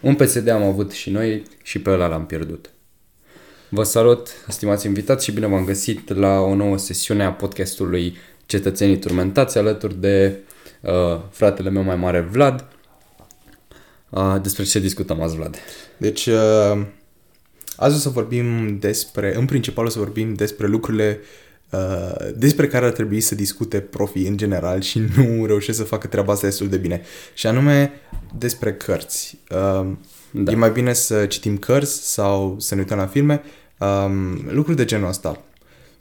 Un PSD am avut și noi și pe ăla l-am pierdut. Vă salut, stimați invitați și bine v-am găsit la o nouă sesiune a podcastului Cetățenii Turmentați alături de uh, fratele meu mai mare Vlad. Uh, despre ce discutăm azi, Vlad? Deci, uh, azi o să vorbim despre, în principal o să vorbim despre lucrurile uh, despre care ar trebui să discute profii în general și nu reușesc să facă treaba asta destul de bine. Și anume despre cărți. Uh, da. E mai bine să citim cărți sau să ne uităm la filme, um, lucruri de genul ăsta.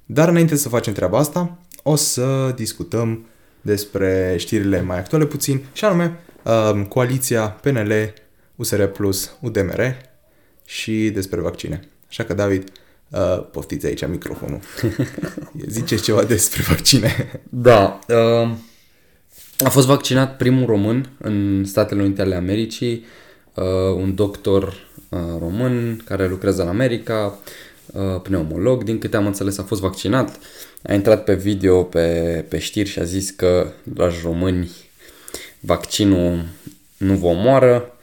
Dar înainte să facem treaba asta, o să discutăm despre știrile mai actuale puțin, și anume um, coaliția PNL, USR Plus, UDMR și despre vaccine. Așa că, David, uh, poftiți aici microfonul. Ziceți ceva despre vaccine. Da. Uh, a fost vaccinat primul român în Statele Unite ale Americii, uh, un doctor uh, român care lucrează în America, uh, pneumolog, din câte am înțeles a fost vaccinat. A intrat pe video, pe, pe știri și a zis că, dragi români, vaccinul nu vă omoară,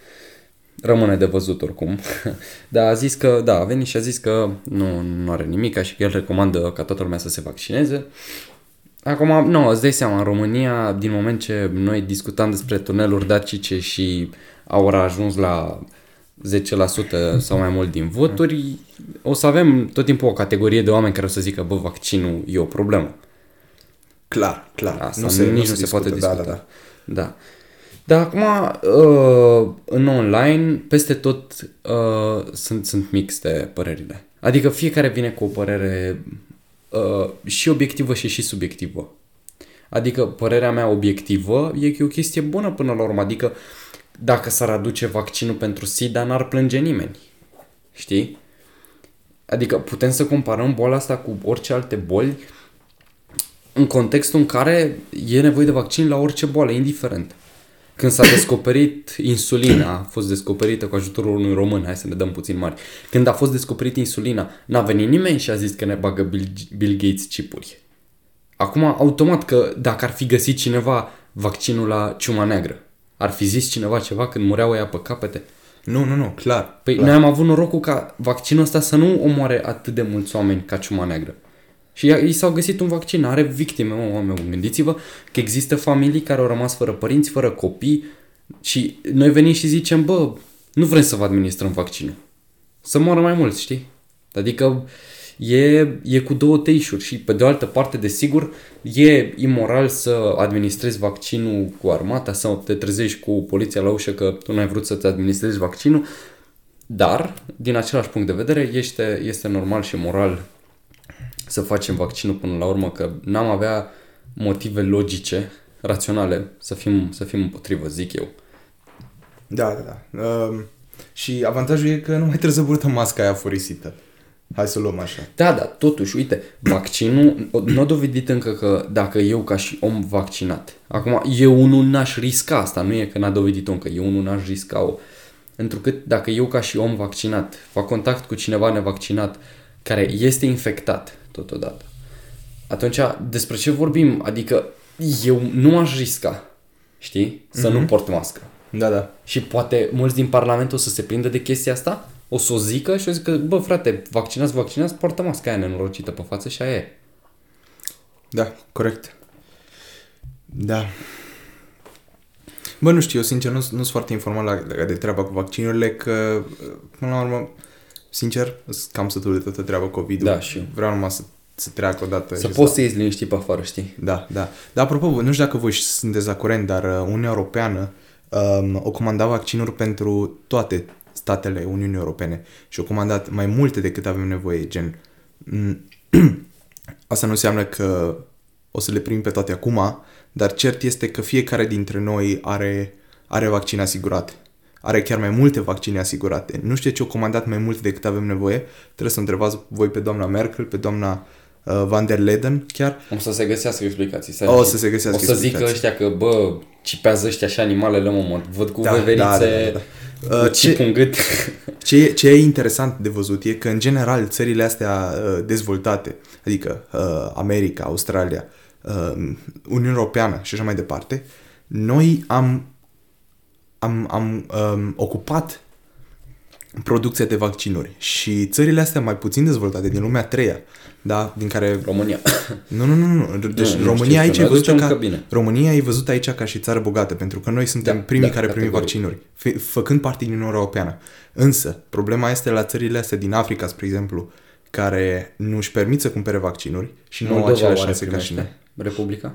rămâne de văzut oricum. Dar a zis că, da, a venit și a zis că nu, nu are nimic și că el recomandă ca toată lumea să se vaccineze. Acum, nu, îți dai seama, în România, din moment ce noi discutam despre tuneluri dacice și au ajuns la 10% sau mai mult din voturi, o să avem tot timpul o categorie de oameni care o să zică, bă, vaccinul e o problemă. Clar, clar. Asta nu se, nici nu se, se poate discuta. Da, da, da. da. Dar acum, uh, în online, peste tot uh, sunt, sunt mixte părerile. Adică fiecare vine cu o părere uh, și obiectivă și și subiectivă. Adică părerea mea obiectivă e că e o chestie bună până la urmă. Adică dacă s-ar aduce vaccinul pentru SIDA, n-ar plânge nimeni. Știi? Adică putem să comparăm boala asta cu orice alte boli în contextul în care e nevoie de vaccin la orice boală, indiferent. Când s-a descoperit insulina, a fost descoperită cu ajutorul unui român, hai să ne dăm puțin mari. Când a fost descoperit insulina, n-a venit nimeni și a zis că ne bagă Bill, Bill Gates chipuri. Acum, automat că dacă ar fi găsit cineva vaccinul la ciuma neagră, ar fi zis cineva ceva când mureau ea pe capete? Nu, nu, nu, clar. Păi clar. noi am avut norocul ca vaccinul ăsta să nu omoare atât de mulți oameni ca ciuma neagră. Și i s-au găsit un vaccin, are victime, mă, oameni, gândiți-vă că există familii care au rămas fără părinți, fără copii și noi venim și zicem, bă, nu vrem să vă administrăm vaccinul. Să moară mai mulți, știi? Adică e, e cu două teișuri și pe de o altă parte, desigur, e imoral să administrezi vaccinul cu armata sau te trezești cu poliția la ușă că tu nu ai vrut să-ți administrezi vaccinul, dar, din același punct de vedere, este, este normal și moral să facem vaccinul până la urmă, că n-am avea motive logice, raționale, să fim, să fim împotrivă, zic eu. Da, da, da. Uh, și avantajul e că nu mai trebuie să purtăm masca aia furisită. Hai să luăm așa. Da, da, totuși, uite, vaccinul nu a dovedit încă că dacă eu ca și om vaccinat, acum eu unul n-aș risca asta, nu e că n-a dovedit încă, eu unul n-aș risca-o. Întrucât dacă eu ca și om vaccinat fac contact cu cineva nevaccinat care este infectat totodată, atunci despre ce vorbim? Adică eu nu aș risca, știi, să mm-hmm. nu port mască. Da, da. Și poate mulți din Parlament o să se prindă de chestia asta? O să o zică și o zică, bă frate, vaccinați, vaccinați, poartă masca aia nenorocită pe față și aia e. Da, corect. Da. Bă, nu știu, eu sincer nu, nu sunt foarte informat la, de treaba cu vaccinurile, că până la urmă, sincer, sunt cam sătul de toată treaba covid Da, și eu. Vreau numai să, să treacă odată. Să poți să ieși liniștit pe afară, știi? Da, da. Dar apropo, nu știu dacă voi sunteți la curent, dar uh, Uniunea Europeană um, o comanda vaccinuri pentru toate statele Uniunii Europene și au comandat mai multe decât avem nevoie, gen... Asta nu înseamnă că o să le primim pe toate acum, dar cert este că fiecare dintre noi are, are vaccin asigurat. Are chiar mai multe vaccine asigurate. Nu știu ce au comandat mai multe decât avem nevoie. Trebuie să întrebați voi pe doamna Merkel, pe doamna uh, Van der Leden chiar. O să se găsească explicații. Să o să se găsească O să zică ăștia că, bă, cipează ăștia așa animalele, mă, văd cu da, veverițe, da, da, da, da. Uh, ce, în gât. Ce, ce e interesant de văzut e că, în general, țările astea uh, dezvoltate, adică uh, America, Australia, uh, Uniunea Europeană și așa mai departe, noi am, am, am um, ocupat producția de vaccinuri. Și țările astea mai puțin dezvoltate, din lumea a treia, da, din care... România. Nu, nu, nu, nu. Deci Nu, nu România știu, aici să e ne văzută aducem ca... că bine. România e văzută aici ca și țară bogată, pentru că noi suntem Da, primii da, care primim categoric. vaccinuri, f- făcând parte din Uniunea Europeană. Însă, problema este la țările astea din Africa, spre exemplu, care nu își permit să cumpere vaccinuri și nu au Moldova aceleași oare șanse ca și noi. primește? Republica?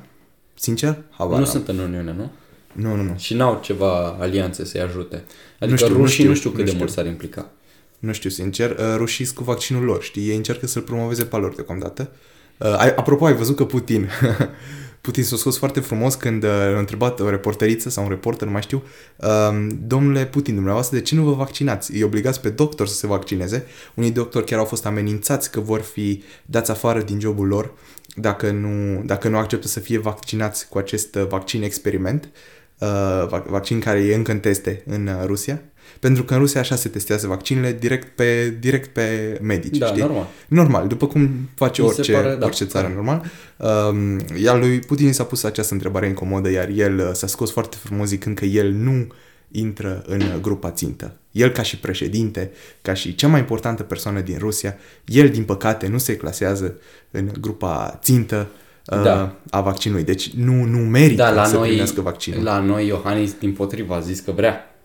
Sincer? Habar nu n-am. sunt în Uniune, nu? Nu, nu, nu. Și n-au ceva alianțe să-i ajute. Adică știu, nu rușii știu, nu știu cât nu de știu. mult s-ar implica. Nu știu, sincer, uh, rușii cu vaccinul lor, știi? Ei încearcă să-l promoveze pe al lor deocamdată. Uh, ai- apropo, ai văzut că Putin, Putin s-a scos foarte frumos când uh, a întrebat o reporteriță sau un reporter, nu mai știu, uh, domnule Putin, dumneavoastră, de ce nu vă vaccinați? Îi obligați pe doctor să se vaccineze. Unii doctori chiar au fost amenințați că vor fi dați afară din jobul lor dacă nu, dacă nu acceptă să fie vaccinați cu acest uh, vaccin experiment, uh, vac- vaccin care e încă în teste în uh, Rusia. Pentru că în Rusia așa se testează vaccinele direct pe, direct pe medici, Da, știi? normal. Normal, după cum face Mi se orice, pare, da. orice țară normal. Um, iar lui Putin i s-a pus această întrebare incomodă, iar el uh, s-a scos foarte frumos zicând că el nu intră în uh, grupa țintă. El ca și președinte, ca și cea mai importantă persoană din Rusia, el din păcate nu se clasează în grupa țintă uh, Da. a vaccinului. Deci nu, nu merită Da, la să noi, primească vaccinul. la noi Iohannis din potriva a zis că vrea.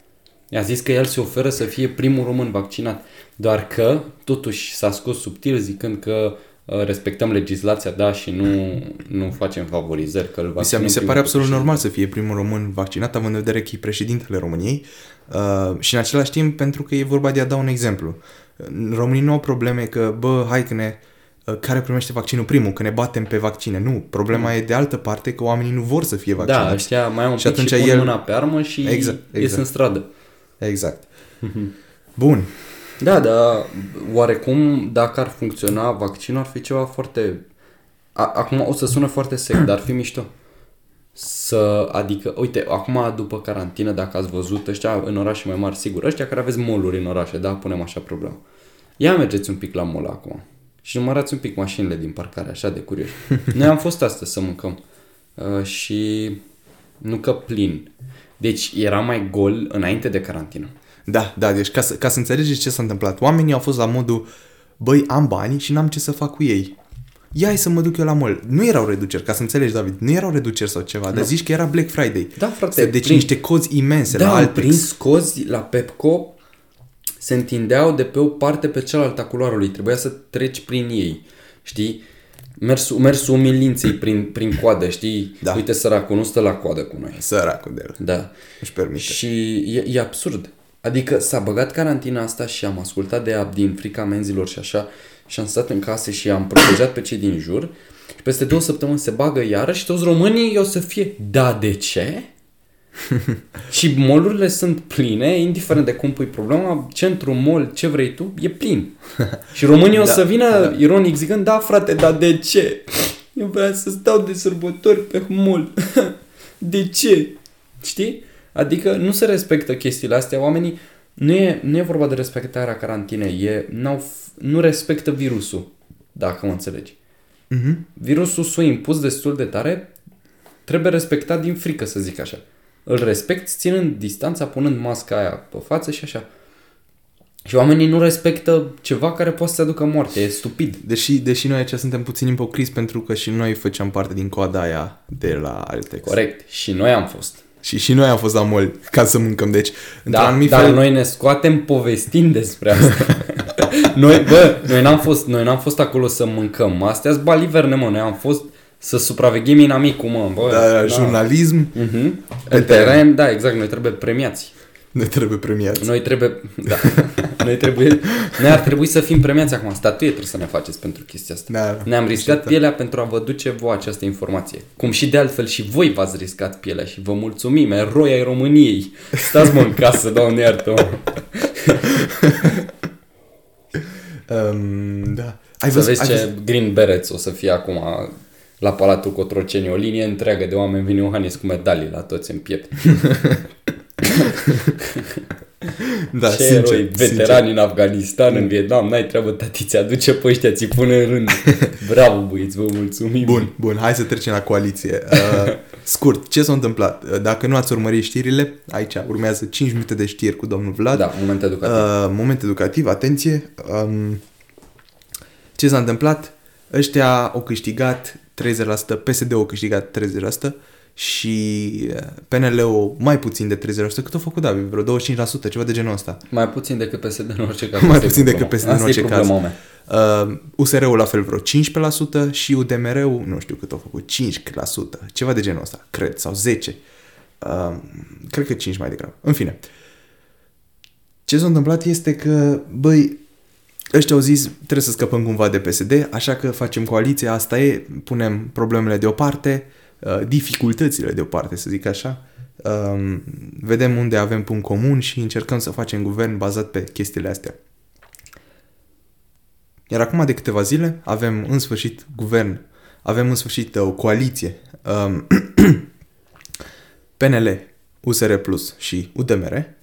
I-a zis că el se oferă să fie primul român vaccinat. Doar că, totuși, s-a scos subtil zicând că uh, respectăm legislația, da, și nu, nu facem favorizări. Că îl Mi se, vaccinăm mi se primul pare absolut președinte. normal să fie primul român vaccinat, având în vedere că e președintele României uh, și în același timp pentru că e vorba de a da un exemplu. Românii nu au probleme că, bă, hai că ne, uh, care primește vaccinul primul, că ne batem pe vaccine. Nu, problema e de altă parte că oamenii nu vor să fie Da, vaccinați. ăștia mai au un Și pic și, atunci pun el- mâna pe armă și Exact, ies exact. în stradă. Exact. Bun. Da, dar oarecum dacă ar funcționa vaccinul ar fi ceva foarte... A, acum o să sună foarte sec, dar ar fi mișto. Să, adică, uite, acum după carantină, dacă ați văzut ăștia în orașe mai mari, sigur, ăștia care aveți moluri în orașe, da, punem așa problema. Ia mergeți un pic la mall acum și numărați un pic mașinile din parcare, așa de curioși. Noi am fost astăzi să mâncăm uh, și nu că plin. Deci era mai gol înainte de carantină. Da, da, deci ca să, ca să înțelegeți ce s-a întâmplat. Oamenii au fost la modul, băi, am bani și n-am ce să fac cu ei. Ia hai să mă duc eu la mall. Nu erau reduceri, ca să înțelegi, David, nu erau reduceri sau ceva, dar zici că era Black Friday. Da, frate, Deci prin- niște cozi imense Da, la au Altex. prins cozi la Pepco, se întindeau de pe o parte pe cealaltă a culoarului. Trebuia să treci prin ei, știi? Mersul, mersul umilinței prin, prin coadă, știi? Da. Uite săracul, nu stă la coadă cu noi. Săracul de el. Da. Își permite. Și e, e absurd. Adică s-a băgat carantina asta și am ascultat de ea din frica menzilor și așa și am stat în case și am protejat pe cei din jur și peste două săptămâni se bagă iară și toți românii o să fie da, de ce? și molurile sunt pline, indiferent de cum pui problema, centru, mall, ce vrei tu, e plin. Și românii o Da, să vină da. ironic zicând, da frate, dar de ce? Eu vreau să stau de sărbători pe mall. de ce? Știi? Adică nu se respectă chestiile astea, oamenii nu e, nu e vorba de respectarea carantinei, e, n-au, f- nu respectă virusul, dacă mă înțelegi. Mhm. Virusul s-a impus destul de tare, trebuie respectat din frică, să zic așa. Îl respecti ținând distanța, punând masca aia pe față și așa. Și oamenii nu respectă ceva care poate să aducă moarte, e stupid. Deși, deși noi aici suntem puțin ipocriți pentru că și noi făceam parte din coada aia de la Altex. Corect. Și noi am fost. Și, și noi am fost la mall ca să mâncăm. Deci, într-un Da, anumit dar fel, noi ne scoatem povestind despre asta. noi, bă, noi n-am, fost, noi n-am fost acolo să mâncăm. Astea sunt baliverne, mă. Noi am fost să supraveghem inamicul, mă. Bă, da, jurnalism, Uh-huh. În teren, da, exact, noi trebuie premiați. ne trebuie premiați. Noi trebuie, da, noi trebuie, noi ar trebui să fim premiați acum. Statuie trebuie să ne faceți pentru chestia asta. Da, Ne-am riscat așteptăm. pielea pentru a vă duce voi această informație. Cum și de altfel și voi v-ați riscat pielea și vă mulțumim, eroi ai României. Stați mă în casă, doamne iartă Um, da. Ai Să văzut, vezi ai ce văzut, Green Berets o să fie acum la Palatul Cotroceni. O linie întreagă de oameni vine Iohannis cu medalii la toți în piept. da, ce sincer, eroi, veterani în Afganistan, în Vietnam, n-ai treabă, tati, ți aduce pe ăștia, ți pune în rând. Bravo, băieți, vă mulțumim. Bun, bun, hai să trecem la coaliție. Uh, Scurt, ce s-a întâmplat? Dacă nu ați urmărit știrile, aici urmează 5 minute de știri cu domnul Vlad. Da, moment educativ. Uh, moment educativ, atenție. Um, ce s-a întâmplat? Ăștia au câștigat 30%, PSD-ul a câștigat 30% și uh, PNL-ul mai puțin de 30%. Cât a făcut David? Vreo 25%, ceva de genul ăsta. Mai puțin decât PSD în orice caz. Mai puțin decât PSD în orice caz. Problema, Uh, USR-ul la fel vreo 15% și UDMR-ul, nu știu cât au făcut, 5%, ceva de genul ăsta, cred, sau 10%. Uh, cred că 5 mai degrabă. În fine. Ce s-a întâmplat este că, băi, ăștia au zis, trebuie să scăpăm cumva de PSD, așa că facem coaliția, asta e, punem problemele deoparte, uh, dificultățile deoparte, să zic așa, uh, vedem unde avem punct comun și încercăm să facem guvern bazat pe chestiile astea. Iar acum de câteva zile avem în sfârșit guvern, avem în sfârșit o coaliție um, PNL, USR Plus și UDMR,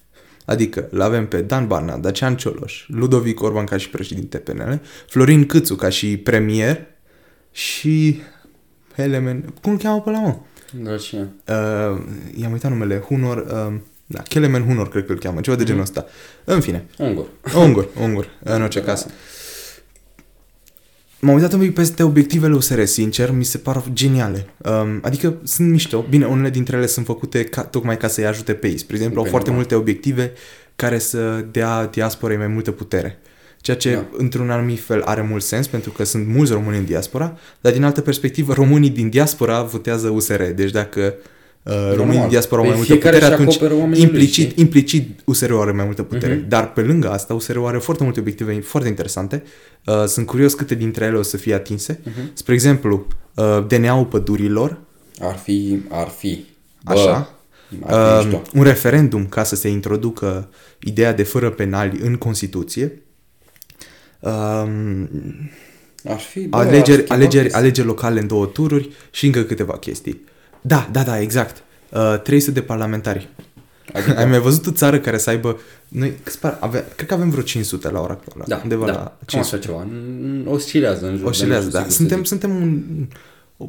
adică îl avem pe Dan Barna, Dacian Cioloș, Ludovic Orban ca și președinte PNL, Florin Câțu ca și premier și Helemen, cum îl cheamă pe la mă? Da, cine? Uh, i-am uitat numele, Hunor, uh, da, Kelemen Hunor cred că îl cheamă, ceva de genul ăsta. În fine. Ungur. Ungur, ungur, în orice caz. M-am uitat un pic peste obiectivele USR, sincer, mi se par geniale. Um, adică sunt mișto. Bine, unele dintre ele sunt făcute ca, tocmai ca să-i ajute pe ei. Spre exemplu, au foarte multe obiective care să dea diasporei mai multă putere. Ceea ce, da. într-un anumit fel, are mult sens, pentru că sunt mulți români în diaspora, dar, din altă perspectivă, românii din diaspora votează USR. Deci, dacă uh, românii din diaspora au mai păi multă putere, atunci implicit, lui, implicit USR-ul are mai multă putere. Uh-huh. Dar, pe lângă asta, USR-ul are foarte multe obiective foarte interesante Uh, sunt curios câte dintre ele o să fie atinse. Uh-huh. Spre exemplu, uh, DNA-ul pădurilor. Ar fi, ar fi. Bă, Așa. Ar fi uh, un referendum ca să se introducă ideea de fără penali în Constituție. Uh, ar fi, bă, alegeri, ar fi alegeri, alegeri locale în două tururi și încă câteva chestii. Da, da, da, exact. Uh, 300 de parlamentari. Adică... Ai mai văzut o țară care să aibă... Noi, spar, ave, cred că avem vreo 500 la ora actuală. Da, undeva da. la 500. Așa ceva. Oscilează în jur. Oscilează, da. Suntem, suntem un, o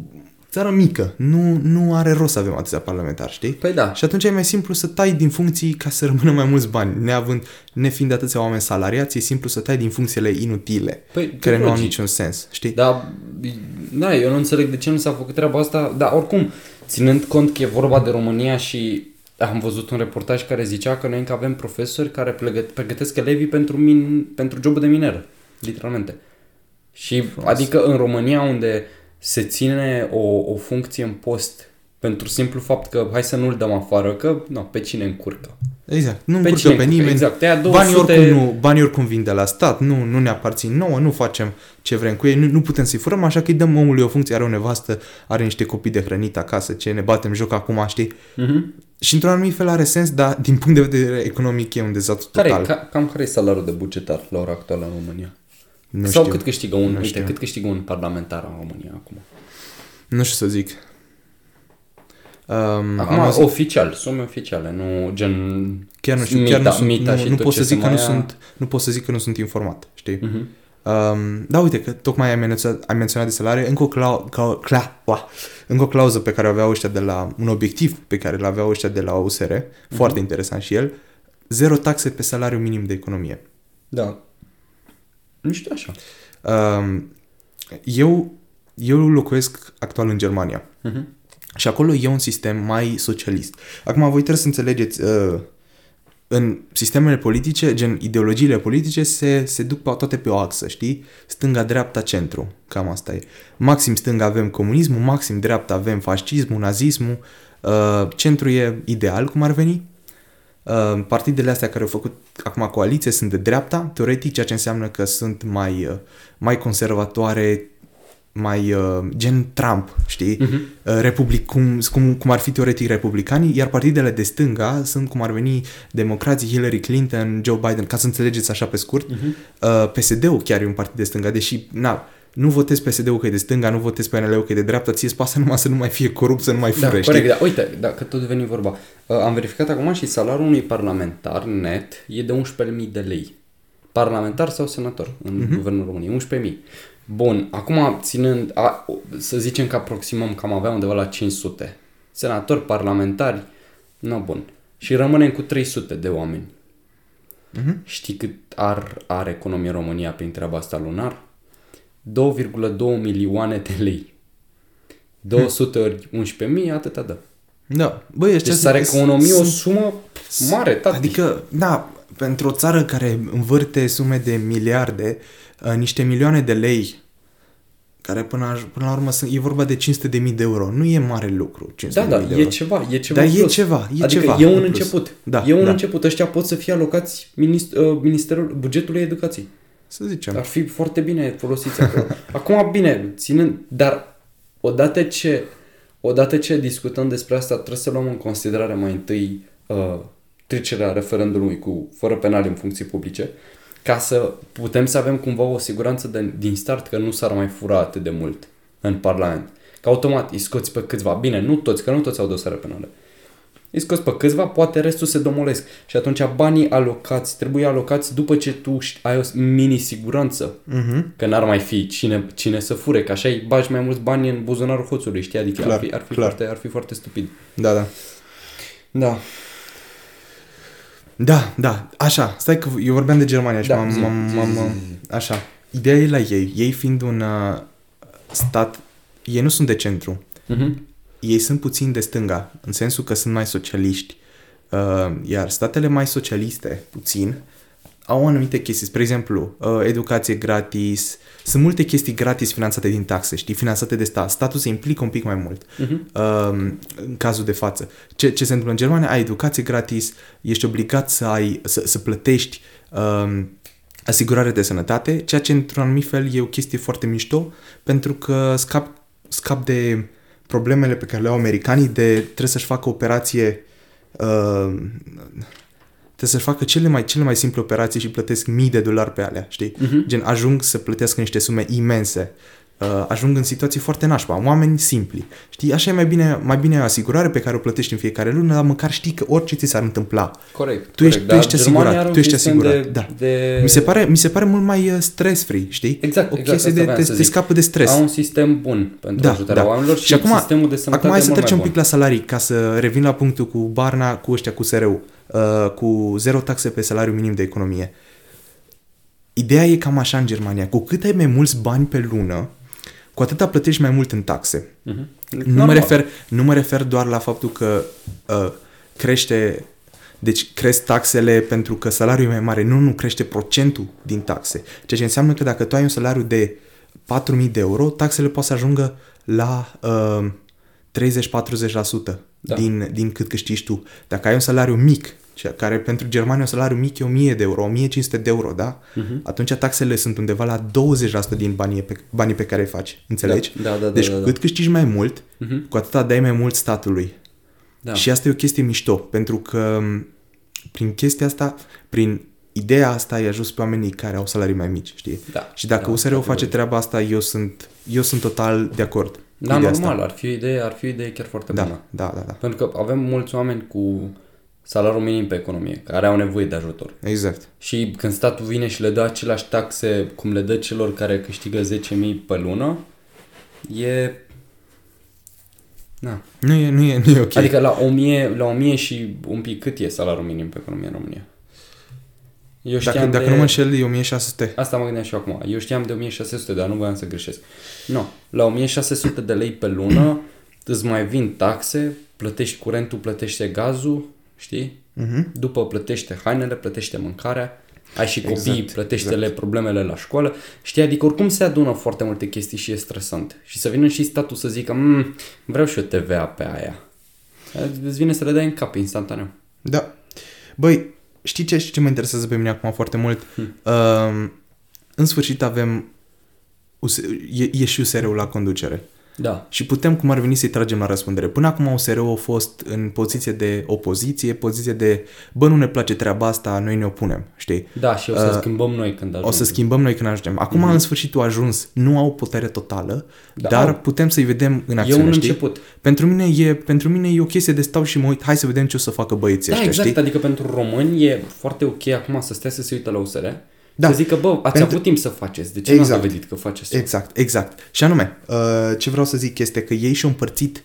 țară mică. Nu, nu are rost să avem atâția parlamentari, știi? Păi da. Și atunci e mai simplu să tai din funcții ca să rămână mai mulți bani. Neavând, nefiind atâția oameni salariați, e simplu să tai din funcțiile inutile, păi, care nu au niciun sens, știi? Da, da, eu nu înțeleg de ce nu s-a făcut treaba asta, dar oricum, ținând cont că e vorba de România și am văzut un reportaj care zicea că noi încă avem profesori care pregătesc elevii pentru, min, pentru jobul de miner, literalmente. Și Frumos. adică în România unde se ține o, o funcție în post pentru simplu fapt că hai să nu-l dăm afară, că no, pe cine încurcă. Exact, nu pe încurcă pe nimeni. Exact, 200... banii, oricum nu, banii oricum vin de la stat, nu, nu ne aparțin nouă, nu facem ce vrem cu ei, nu, nu putem să-i furăm, așa că îi dăm omului o funcție, are o nevastă, are niște copii de hrănit acasă, ce ne batem joc acum, știi? Uh-huh. Și într-un anumit fel are sens, dar din punct de vedere economic e un dezastru care, total. Ca, cam care e salariul de bugetar la ora actuală în România? Nu Sau știu. cât câștigă un, uite, cât câștigă un parlamentar în România acum? Nu știu să zic. Um, Acum, am oficial, sume oficiale, nu gen chiar nu știu, mita, chiar nu, sunt, mita nu, nu pot să zic că nu sunt, nu pot să zic că nu sunt informat, știi? Uh-huh. Um, da, uite că tocmai ai menționat, ai menționat de salarii, încă o, clau, clau, cla, ua, încă o clauză pe care o aveau ăștia de la, un obiectiv pe care îl aveau ăștia de la USR, uh-huh. Mhm. foarte interesant și el, zero taxe pe salariu minim de economie. Da. Nu știu așa. Um, eu, eu locuiesc actual în Germania. Uh-huh. Și acolo e un sistem mai socialist. Acum voi trebuie să înțelegeți, uh, în sistemele politice, gen ideologiile politice, se, se duc pe, toate pe o axă, știi? Stânga, dreapta, centru. Cam asta e. Maxim stânga avem comunismul, maxim dreapta avem fascismul, nazismul. Uh, centru e ideal, cum ar veni. Uh, partidele astea care au făcut acum coaliție sunt de dreapta, teoretic, ceea ce înseamnă că sunt mai, uh, mai conservatoare, mai uh, gen Trump, știi? Uh-huh. Uh, Republic, cum, cum, cum ar fi teoretic republicanii, iar partidele de stânga sunt cum ar veni democrații Hillary Clinton, Joe Biden, ca să înțelegeți așa pe scurt. Uh-huh. Uh, PSD-ul chiar e un partid de stânga, deși, na, nu votez PSD-ul că e de stânga, nu votez PNL-ul că e de dreapta, ție îți pasă numai să nu mai fie corupt, să nu mai fure, da, știi? corect, da. Uite, dacă tot veni vorba, uh, am verificat acum și salariul unui parlamentar net e de 11.000 de lei. Parlamentar sau senator în uh-huh. Guvernul României, 11.000. Bun, acum ținând, a, să zicem că aproximăm că am avea undeva la 500 senatori, parlamentari. No, bun. Și rămânem cu 300 de oameni. Mhm. Știi cât ar, are economia România prin treaba asta lunar? 2,2 milioane de lei. 200 ori 11.000, atâta dă. Da. Băi, ăștia Deci s-ar sunt- economi o sunt- sumă mare, tati. Adică, da, pentru o țară care învârte sume de miliarde, uh, niște milioane de lei, care până, aj- până la urmă sunt, e vorba de 500 de mii de euro. Nu e mare lucru, 500 Da, de da, mii de e euro. ceva, e ceva Dar în e plus. ceva, e adică ceva e un în plus. început. Da, e un da. început. Ăștia pot să fie alocați minist- uh, Ministerul Bugetului Educației. Să zicem. Ar fi foarte bine folosiți acolo. Acum, bine, ținând, dar odată ce, odată ce discutăm despre asta, trebuie să luăm în considerare mai întâi uh, trecerea referendumului cu fără penale în funcții publice, ca să putem să avem cumva o siguranță de, din start că nu s-ar mai fura atât de mult în Parlament. Că automat îi scoți pe câțiva. Bine, nu toți, că nu toți au dosare penale. Îi scoți pe câțiva, poate restul se domolesc. Și atunci banii alocați, trebuie alocați după ce tu ști- ai o mini-siguranță. Mhm. Că n-ar mai fi cine, cine să fure, că așa îi bagi mai mulți bani în buzunarul hoțului, știi? Adică Clar, ar, fi, ar, fi clar. foarte, ar fi foarte stupid. Da, da. Da. Da, da, așa, stai că eu vorbeam de Germania și Da, m-am, zi, m-am, zi, m-am, zi, zi, zi. așa, ideea e la ei, ei fiind un uh, stat, ei nu sunt de centru, Uh-huh. ei sunt puțin de stânga, în sensul că sunt mai socialiști, uh, iar statele mai socialiste, puțin, au anumite chestii, spre exemplu, uh, educație gratis, sunt multe chestii gratis finanțate din taxe, știi, finanțate de stat. Statul se implică un pic mai mult Uh-huh. uh, în cazul de față. Ce, ce se întâmplă în Germania? Ai educație gratis, ești obligat să ai să, să plătești uh, asigurare de sănătate, ceea ce într-un anumit fel e o chestie foarte mișto, pentru că scap, scap de problemele pe care le au americanii de trebuie să-și facă operație uh, trebuie să-și facă cele mai, cele mai simple operații și plătesc mii de dolari pe alea, știi? Mhm. Gen, ajung să plătească niște sume imense. Uh, ajung în situații foarte nașpa, oameni simpli. Știi, așa e mai bine, mai bine asigurare pe care o plătești în fiecare lună, dar măcar știi că orice ți s-ar întâmpla. Corect. Tu ești- corect. tu ești Dar asigurat, Germania are tu un ești sistem asigurat, De, da. de... Mi se pare, mi se pare mult mai uh, stress-free, știi? Exact, o exact, chestie asta de voiam te, să te zic. scapă de stres. Au un sistem bun pentru Da, ajutarea da. oamenilor și, Și acum- sistemul de sănătate Acum hai e să mult trecem un mai pic la salarii, ca să revin la punctul cu Barna, cu ăștia, cu SRU, uh, cu zero taxe pe salariu minim de economie. Ideea e cam așa în Germania. Cu cât ai mai mulți bani pe lună, cu atâta plătești mai mult în taxe. bun. Mhm. Nu mă, Normal. refer, nu mă refer doar la faptul că uh, crește, deci cresc taxele pentru că salariul e mai mare. Nu, nu, crește procentul din taxe. Ceea ce înseamnă că dacă tu ai un salariu de 4.000 de euro, taxele pot să ajungă la uh, 30-40% Da. din, din cât câștigi tu. Dacă ai un salariu mic, cea care pentru Germania un salariu mic e 1000 de euro, 1500 de euro, da? Mhm. Atunci taxele sunt undeva la 20% din banii pe, banii pe care îi faci. Înțelegi? Da, da, da, deci da, cu da. cât câștigi mai mult, Mhm. cu atâta dai mai mult statului. Da. Și asta e o chestie mișto, pentru că m, prin chestia asta, prin ideea asta i-a ajuns pe oamenii care au salarii mai mici, știi? Da. Și dacă Da, USR-ul face categoric. treaba asta, eu sunt, eu sunt total de acord. cu Da, ideea normal, Asta. ar fi o idee, ar fi o idee chiar foarte bună. Da, da, da, da. Pentru că avem mulți oameni cu salariul minim pe economie, care au nevoie de ajutor. Exact. Și când statul vine și le dă aceleași taxe cum le dă celor care câștigă 10.000 pe lună, e... Na. Nu e, nu e, nu e ok. Adică la 1000, la 1000 și un pic cât e salariul minim pe economie în România? Eu știam dacă, dacă de... nu mă înșel, e 1600. Asta mă gândeam și eu acum. Eu știam de 1600, dar nu voiam să greșesc. Nu. La 1600 de lei pe lună îți mai vin taxe, plătești curentul, plătește gazul, știi? Mhm. După plătește hainele, plătește mâncarea, ai și copii, Exact, exact, plătește-le exact. problemele la școală. Știi, adică oricum se adună foarte multe chestii și e stresant. Și să vină și statul să zică, mmm, vreau și eu TVA pe aia. Îți vine să le dai în cap instantaneu. Da. Băi, știi ce, știi ce mă interesează pe mine acum foarte mult? Hmm. Uh, în sfârșit avem US, e, e și USR-ul la conducere. Da. Și putem, cum ar veni, să-i tragem la răspundere. Până acum USR-ul a fost în poziție de opoziție, poziție de, bă, nu ne place treaba asta, noi ne opunem, știi? Da, și o să Uh, schimbăm noi când ajungem. O să schimbăm noi când ajungem. Acum, mm-hmm. în sfârșit, a ajuns. Nu au putere totală, da, Da, dar au. putem să-i vedem în E acțiune, un știi? început. Pentru mine, e, pentru mine e o chestie de stau și mă uit, hai să vedem ce o să facă băieții Da, ăștia, exact. știi? Adică pentru români e foarte ok acum să stea să se uită la USR. Da. Să zică, bă, ați Pentru- avut timp să faceți. De ce Exact. n-ați dovedit că faceți? Exact, exact. Și anume, uh, ce vreau să zic este că ei și-au împărțit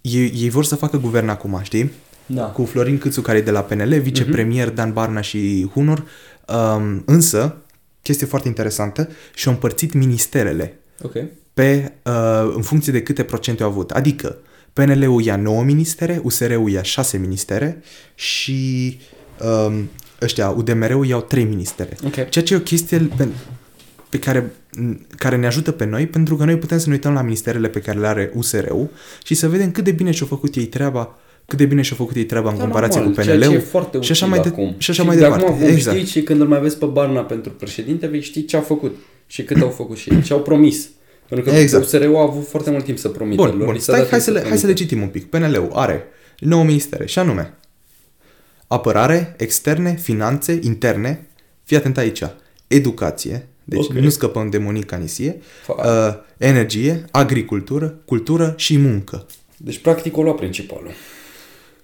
ei, ei vor să facă guvern acum, știi? Da. Cu Florin Câțu, care e de la PNL, vicepremier Mhm. Dan Barna și Hunor. Um, însă, chestie foarte interesantă, și-au împărțit ministerele Ok. pe, uh, în funcție de câte procente au avut. Adică PNL-ul ia 9 ministere, USR-ul ia 6 ministere și um, ăștia, UDMR-ul iau 3 ministere. Ok. Ceea ce e o chestie pe, pe care, care ne ajută pe noi, pentru că noi putem să ne uităm la ministerele pe care le are USR-ul și să vedem cât de bine și-au făcut ei treaba cât de bine și-au făcut ei treaba în Da, comparație normal, cu ceea ce e PNL-ul foarte și așa util mai, de, acum. și așa și mai de departe. Acum vom exact. ști și când îl mai vezi pe Barna pentru președinte, vei ști ce a făcut și cât au făcut și ei. Și au promis. Pentru că Exact. USR-ul a avut foarte mult timp să promită. Bun, Lor bun. li s-a Stai, dat hai, timp să le, hai să le promită. citim un pic. PNL-ul are 9 ministere și anume apărare, externe, finanțe, interne, fii atent aici, educație, deci Ok. okay. nu scăpăm de Monica Nisie, Fa- uh, energie, agricultură, cultură și muncă. Deci, practic, o lua principalul.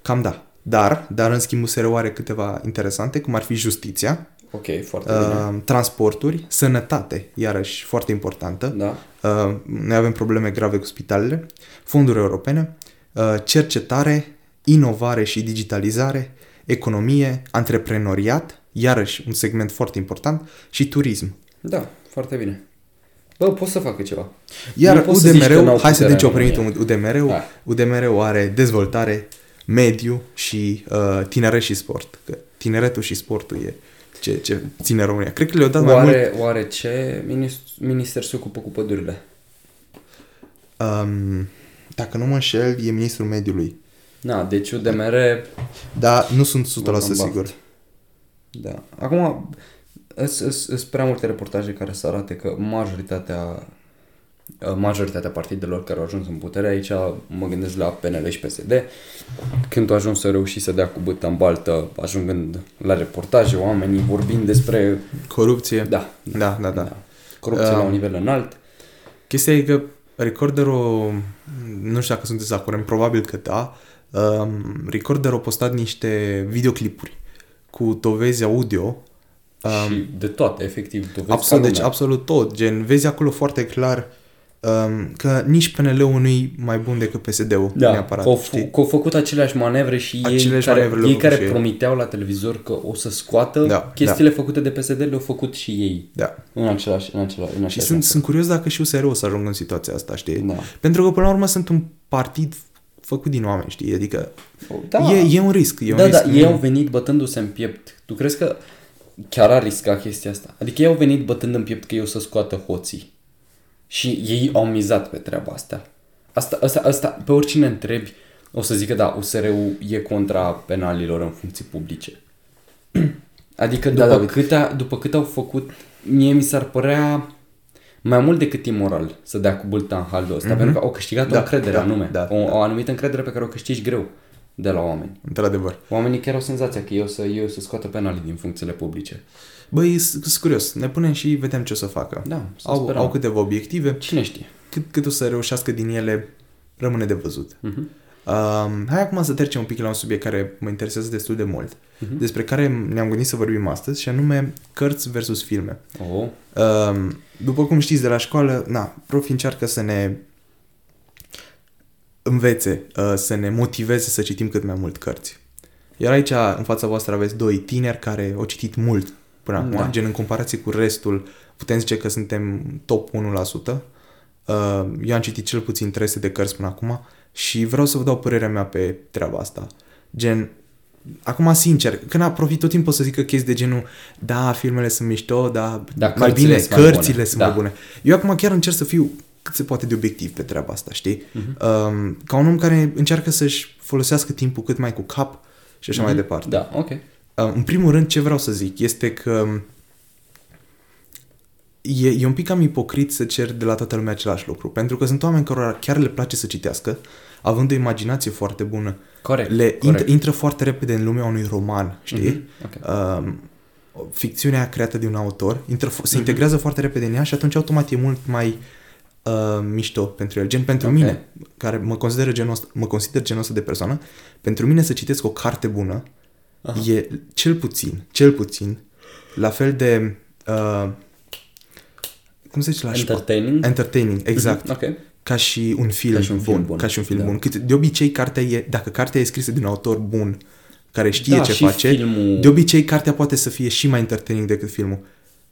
Cam da. Dar, dar în schimb USR are câteva interesante, cum ar fi justiția, Ok, foarte bine. uh, transporturi, sănătate, iarăși foarte importantă. Da. Uh, noi avem probleme grave cu spitalele, fonduri europene, uh, cercetare, inovare și digitalizare, economie, antreprenoriat, iarăși un segment foarte important, și turism. Da, foarte bine. Bă, pot să facă ceva. Iar Nu poți să zici că UDMR-ul, n-au hai să putere vedem ce au în primit România. UDMR-ul. Hai. UDMR-ul are dezvoltare, mediu și uh, tineret și sport. Că tineretul și sportul e ce, ce ține România. Cred că le-au dat mai mult Oare, oare ce minister, minister se ocupă cu pădurile? Um, dacă nu mă înșel, e ministrul mediului. Na, deci UDMR... Dar nu sunt 100% Warren sigur. Buffett. Da. Acum, sunt prea multe reportaje care să arate că majoritatea majoritatea partidelor care au ajuns în putere, aici mă gândesc la PNL și PSD, când au ajuns să reuși să dea cu bâta în baltă, ajungând la reportaje, oamenii vorbind despre... Corupție. Da, Da, da, da. corupție la Um, un nivel înalt. Chestia e că Recorderul, nu știu dacă sunteți la curent, probabil că da, um, Recorderul a postat niște videoclipuri cu dovezi audio. Um, și de toate, efectiv. dovezi absolut, ca deci lumea. absolut tot. Gen, vezi acolo foarte clar um, că nici PNL-ul nu-i mai bun decât PSD-ul Da, neapărat, că au, știi? f- că au făcut aceleași manevre și ei Aceleași care, manevre le-au ei făcut care și ei. promiteau la televizor că o să scoată Da, chestiile făcute de PSD le-au făcut și ei Da. în același, în același, în Și același sunt, sunt curios dacă și USR o să ajungă în situația asta, știi? Da. Pentru că, până la urmă, sunt un partid făcut din oameni, știi? Adică Da. e, e un risc. E un da, risc. da, ei au venit bătându-se în piept. Tu crezi că chiar a riscat chestia asta? Adică ei au venit bătând în piept că eu să scoată hoții. Și ei au mizat pe treaba asta. Asta, asta, asta pe oricine întrebi, o să zică, da, USR-ul e contra penalilor în funcții publice. Adică Da, după, David. câte, după cât au făcut, mie mi s-ar părea mai mult decât imoral să dea cu bâlta în halul ăsta, pentru că au câștigat Mhm. Da, o încredere da, anume, da, o, o anumită încredere pe care o câștigi greu de la oameni. Într-adevăr. Oamenii chiar au senzația că eu să, eu să scoată penalii din funcțiile publice. Băi, sunt sunt curios. Ne punem și vedem ce o să facă. Da, să Au, sperăm. au câteva obiective. Cine știe? Cât, cât o să reușească din ele, rămâne de văzut. Mhm. Um, hai acum să trecem un pic la un subiect care mă interesează destul de mult, Mhm. despre care ne-am gândit să vorbim astăzi, și anume cărți versus filme. Oh, Um, după cum știți de la școală, na, profi încearcă să ne învețe, uh, să ne motiveze să citim cât mai mult cărți. Iar aici, în fața voastră, aveți doi tineri care au citit mult până acum, Da. gen în comparație cu restul, putem zice că suntem top 1%. Uh, eu am citit cel puțin 300 de cărți până acum și vreau să vă dau părerea mea pe treaba asta. Gen, acum sincer, când a profit tot timpul să zică chestii de genul da, filmele sunt mișto, da, Da, mai cărțile bine, sunt mai cărțile bune. sunt Da. mai bune. Eu acum chiar încerc să fiu cât se poate de obiectiv pe treaba asta, știi? Mhm. Uh-huh. Um, ca un om care încearcă să-și folosească timpul cât mai cu cap și așa mai departe. Da, ok. Uh, în primul rând, ce vreau să zic este că e, e un pic cam ipocrit să cer de la toată lumea același lucru, pentru că sunt oameni care chiar le place să citească, având o imaginație foarte bună. Corect. Le corect. intră, intră foarte repede în lumea unui roman, știi? Mhm, ok. um, ficțiunea creată de un autor, intră, Mhm. se integrează foarte repede în ea și atunci automat e mult mai uh, mișto pentru el. Gen pentru Ok. mine, care mă consider, genul ăsta, mă consider genul ăsta de persoană, pentru mine să citesc o carte bună Aha. e cel puțin, cel puțin, la fel de uh, cum se zice la școală? Entertaining. Entertaining, exact. Mhm, Ok. ca și un film, Ca și un film bun, bun, Ca și un film da. bun. Cât, de obicei, cartea e, dacă cartea e scrisă de un autor bun, care știe Da, ce și face, filmul- de obicei cartea poate să fie și mai entertaining decât filmul.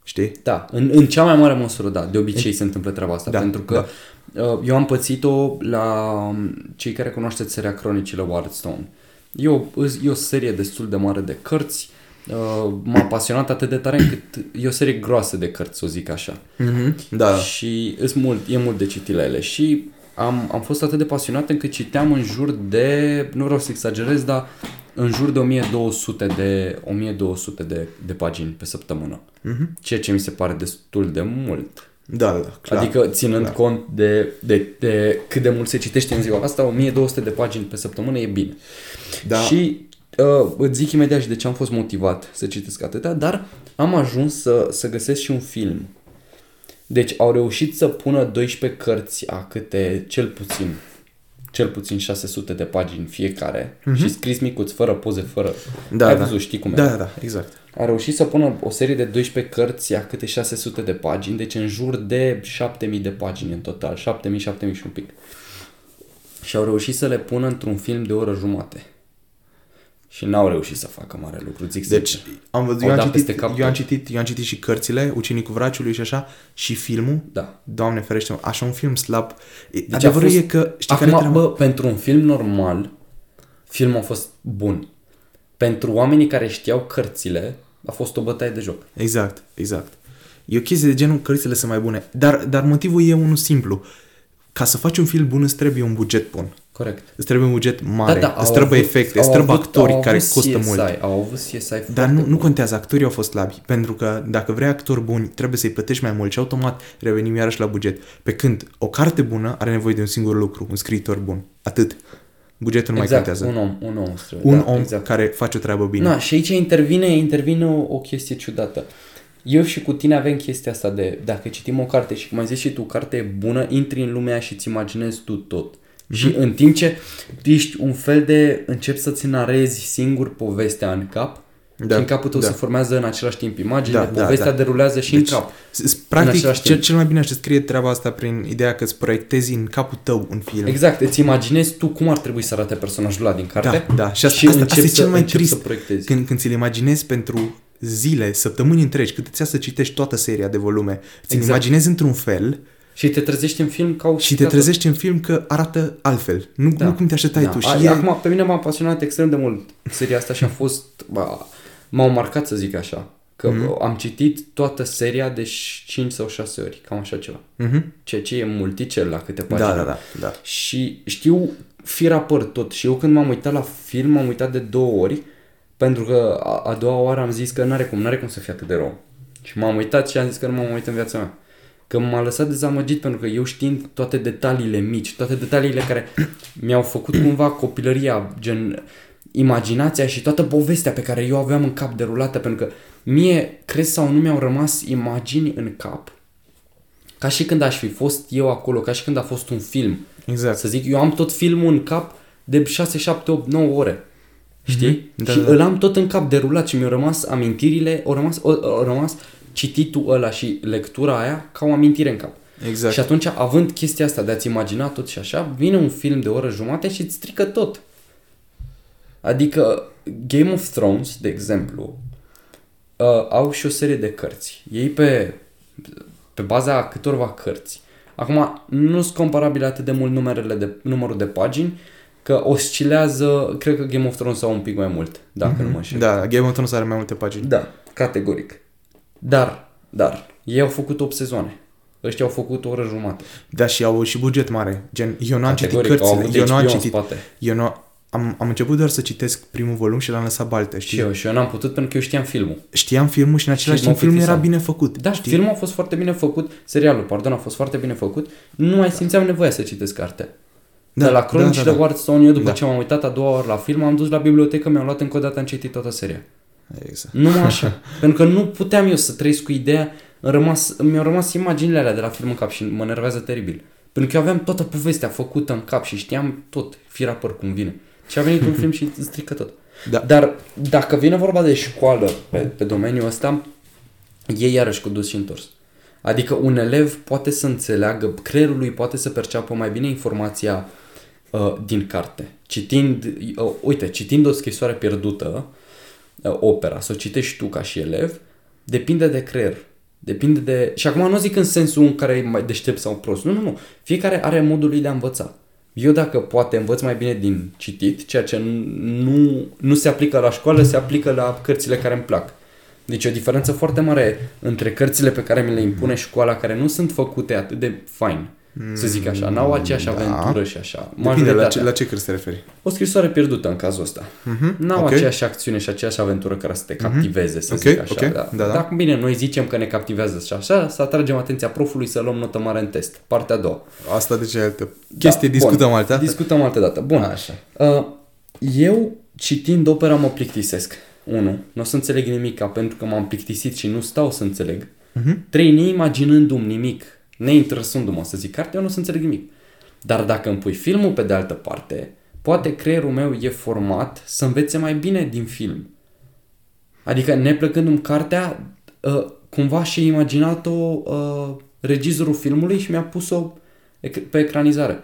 Știi? Da, în, în cea mai mare măsură, da. De obicei se întâmplă treaba asta. Da, pentru că da. eu am pățit-o la um, cei care cunoașteți seria Cronicile Wardstone. E o, e o serie destul de mare de cărți. Uh, m-a pasionat atât de tare încât e o serie groasă de cărți, să o zic așa. Mm-hmm. Da. Și îs mult, e mult de citit la ele. Și am, am fost atât de pasionat încât citeam în jur de, nu vreau să exagerez, dar în jur de 1200 de, 1200 de, de pagini pe săptămână. Mm-hmm. Ceea ce mi se pare destul de mult. Da, da, da, clar. Adică ținând clar. cont de, de, de cât de mult se citește în ziua asta, 1200 de pagini pe săptămână e bine. Da. Și uh, îți zic imediat și de ce am fost motivat să citesc atâtea, dar am ajuns să, să găsesc și un film. Deci au reușit să pună 12 cărți a câte cel puțin cel puțin 600 de pagini fiecare mm-hmm. și scris micuț, fără poze, fără... Mhm. Da, Ai da. văzut, știi cum e. Da, da, da, exact. A reușit să pună o serie de 12 cărți a câte 600 de pagini, deci în jur de 7000 de pagini în total, 7000, 7000 și un pic. Și au reușit să le pună într-un film de o oră jumate. Și n-au reușit să facă mare lucru, zic Deci, sincer. am văzut, Au eu am, dat citit, peste cap eu am tot. citit, eu am citit și cărțile, Ucenicul Vraciului și așa, și filmul. Da. Doamne ferește, așa un film slab. Deci a Adevărul fost- e că, știi Acum, care e treaba? bă, pentru un film normal, filmul a fost bun. Pentru oamenii care știau cărțile, a fost o bătaie de joc. Exact, exact. E o chestie de genul, cărțile sunt mai bune. Dar, dar motivul e unul simplu. Ca să faci un film bun, îți trebuie un buget bun. Corect. Îți trebuie un buget mare, Da, îți trebuie efecte, îți trebuie actori au care avut costă CSI, mult. Au avut CSI Dar foarte nu, bun. nu contează, actorii au fost slabi, pentru că dacă vrei actori buni, trebuie să-i plătești mai mult și automat revenim iarăși la buget. Pe când o carte bună are nevoie de un singur lucru, un scriitor bun. Atât. Bugetul nu exact, mai contează. un om, un om. străi, Un da, om exact. care face o treabă bine. Na, și aici intervine, intervine o, o chestie ciudată. Eu și cu tine avem chestia asta de, dacă citim o carte și cum ai zis și tu, carte e bună, intri în lumea și îți imaginezi tu tot. Mm-hmm. Și în timp ce tu ești un fel de, începi să-ți narezi singur povestea în cap, Da, și în capul tău da. se formează în același timp imaginile, Da, da, povestea da. derulează și Deci, în cap. s- s- Practic, același cel, timp. cel mai bine aș scrie treaba asta prin ideea că îți proiectezi în capul tău un film. Exact, îți imaginezi tu cum ar trebui să arate personajul ăla din carte Da, da. Și asta, și asta, începi asta e cel să, mai începi trist. să proiectezi. Când, când ți-l imaginezi pentru zile, săptămâni întregi, cât îți ia să citești toată seria de volume, ți-l Exact. imaginezi într-un fel Și te trezești în film ca o și te trezești în film că arată altfel. Nu, Da. nu cum te așteptai Da. tu. Și A, e... Acum, pe mine m-a pasionat extrem de mult seria asta și am fost... Ba, m-au marcat, să zic așa. Că Mhm. mm-hmm. am citit toată seria de 5 sau 6 ori, cam așa ceva. Mhm. Ceea ce e multicel la câte pagini. Da, da, da, da. Și știu fira păr tot. Și eu când m-am uitat la film, m-am uitat de două ori, pentru că a, a doua oară am zis că n-are cum, n-are cum să fie atât de rău. Și m-am uitat și am zis că nu m-am uitat în viața mea. Că m-a lăsat dezamăgit pentru că eu știind toate detaliile mici, toate detaliile care mi-au făcut cumva copilăria, gen imaginația și toată povestea pe care eu aveam în cap derulată, pentru că mie, crezi sau nu, mi-au rămas imagini în cap ca și când aș fi fost eu acolo, ca și când a fost un film. Exact. Să zic, eu am tot filmul în cap de 6, 7, 8, 9 ore. Știi? Da, și da. îl am tot în cap derulat și mi-au rămas amintirile, au rămas, au, au rămas cititul ăla și lectura aia ca o amintire în cap. Exact. Și atunci, având chestia asta de a-ți imagina tot și așa, vine un film de o oră jumate și îți strică tot. Adică Game of Thrones, de exemplu, uh, au și o serie de cărți. Ei pe, pe baza câtorva cărți. Acum, nu sunt comparabile atât de mult numerele de, numărul de pagini, că oscilează, cred că Game of Thrones au un pic mai mult, dacă mm-hmm. nu mă înșel. Da, Game of Thrones are mai multe pagini. Da, categoric. Dar, dar, ei au făcut 8 sezoane. Ăștia au făcut o oră jumate. Da, și au și buget mare. Gen, eu nu am citit Categoric, au cărțile. avut Eu nu am HBO în citit. spate. Eu nu, am, am început doar să citesc primul volum și l-am lăsat balte, Și știi? eu, și eu n-am putut pentru că eu știam filmul. Știam filmul și în același Și mă timp filmul era plictiseam. bine făcut. Da, știi? filmul a fost foarte bine făcut, serialul, pardon, a fost foarte bine făcut. Nu mai simțeam nevoia să citesc cartea. Da, Da, la da, Cronicile da, da. Wardstone, eu după Da. ce m-am uitat a doua oară la film, am dus la bibliotecă, mi-am luat încă o dată, am citit toată seria. Exact. Numai așa. pentru că nu puteam eu să trăiesc cu ideea, îmi rămas, mi-au rămas imaginile alea de la film în cap și mă nervează teribil. Pentru că eu aveam toată povestea făcută în cap și știam tot, fira păr cum vine. Și a venit un film și îți strică tot. Da. Dar dacă vine vorba de școală pe, pe domeniul ăsta, e iarăși cu dus și întors. Adică un elev poate să înțeleagă, creierul lui poate să perceapă mai bine informația uh, din carte. Citind, uh, uite, citind o scrisoare pierdută, uh, opera, să o citești tu ca și elev, depinde de creier. Depinde de... Și acum nu zic în sensul în care e mai deștept sau prost. Nu, nu, nu. Fiecare are modul lui de a învăța. Eu dacă poate învăț mai bine din citit, ceea ce nu, nu se aplică la școală, se aplică la cărțile care îmi plac. Deci o diferență foarte mare între cărțile pe care mi le impune școala, care nu sunt făcute atât de fine, mm, să zic așa, n-au aceeași da. aventură și așa. Depinde la ce, la ce cărți te referi. O scrisoare pierdută în cazul ăsta. Mm-hmm. N-au okay. aceeași acțiune și aceeași aventură care să te mhm. captiveze, mm-hmm. să okay. zic așa. Okay. Da. Da, da. Dar bine, noi zicem că ne captivează și așa, să atragem atenția profului să luăm notă mare în test. Partea a doua. Asta de ce altă chestie, da. discutăm Bun. altă Discutăm altă dată. Bun. Așa. Uh, eu, citind opera, mă plictisesc. 1. Nu o să înțeleg nimic pentru că m-am plictisit și nu stau să înțeleg. Uh-huh. Mhm. 3. Neimaginându-mi nimic, neinteresându-mă să zic carte, eu nu o să înțeleg nimic. Dar dacă îmi pui filmul pe de altă parte, poate creierul meu e format să învețe mai bine din film. Adică neplăcându-mi cartea, uh, cumva și imaginat-o uh, regizorul filmului și mi-a pus-o pe ecranizare.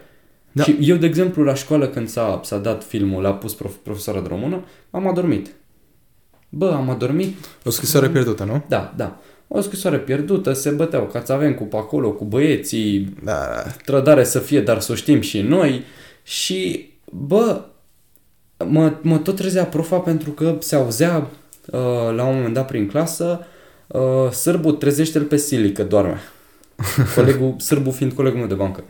Da. Și eu, de exemplu, la școală când s-a, s-a dat filmul, l-a pus prof, profesoara de română, am adormit. Bă, am adormit. O scrisoare pierdută, nu? Da, da. O scrisoare pierdută, se băteau avem cu acolo, cu băieții, da. trădare să fie, dar să o știm și noi. Și, bă, mă, mă tot trezea profa pentru că se auzea uh, la un moment dat prin clasă uh, sârbul trezește-l pe Sili că doarme. Colegul, sârbul fiind colegul meu de bancă.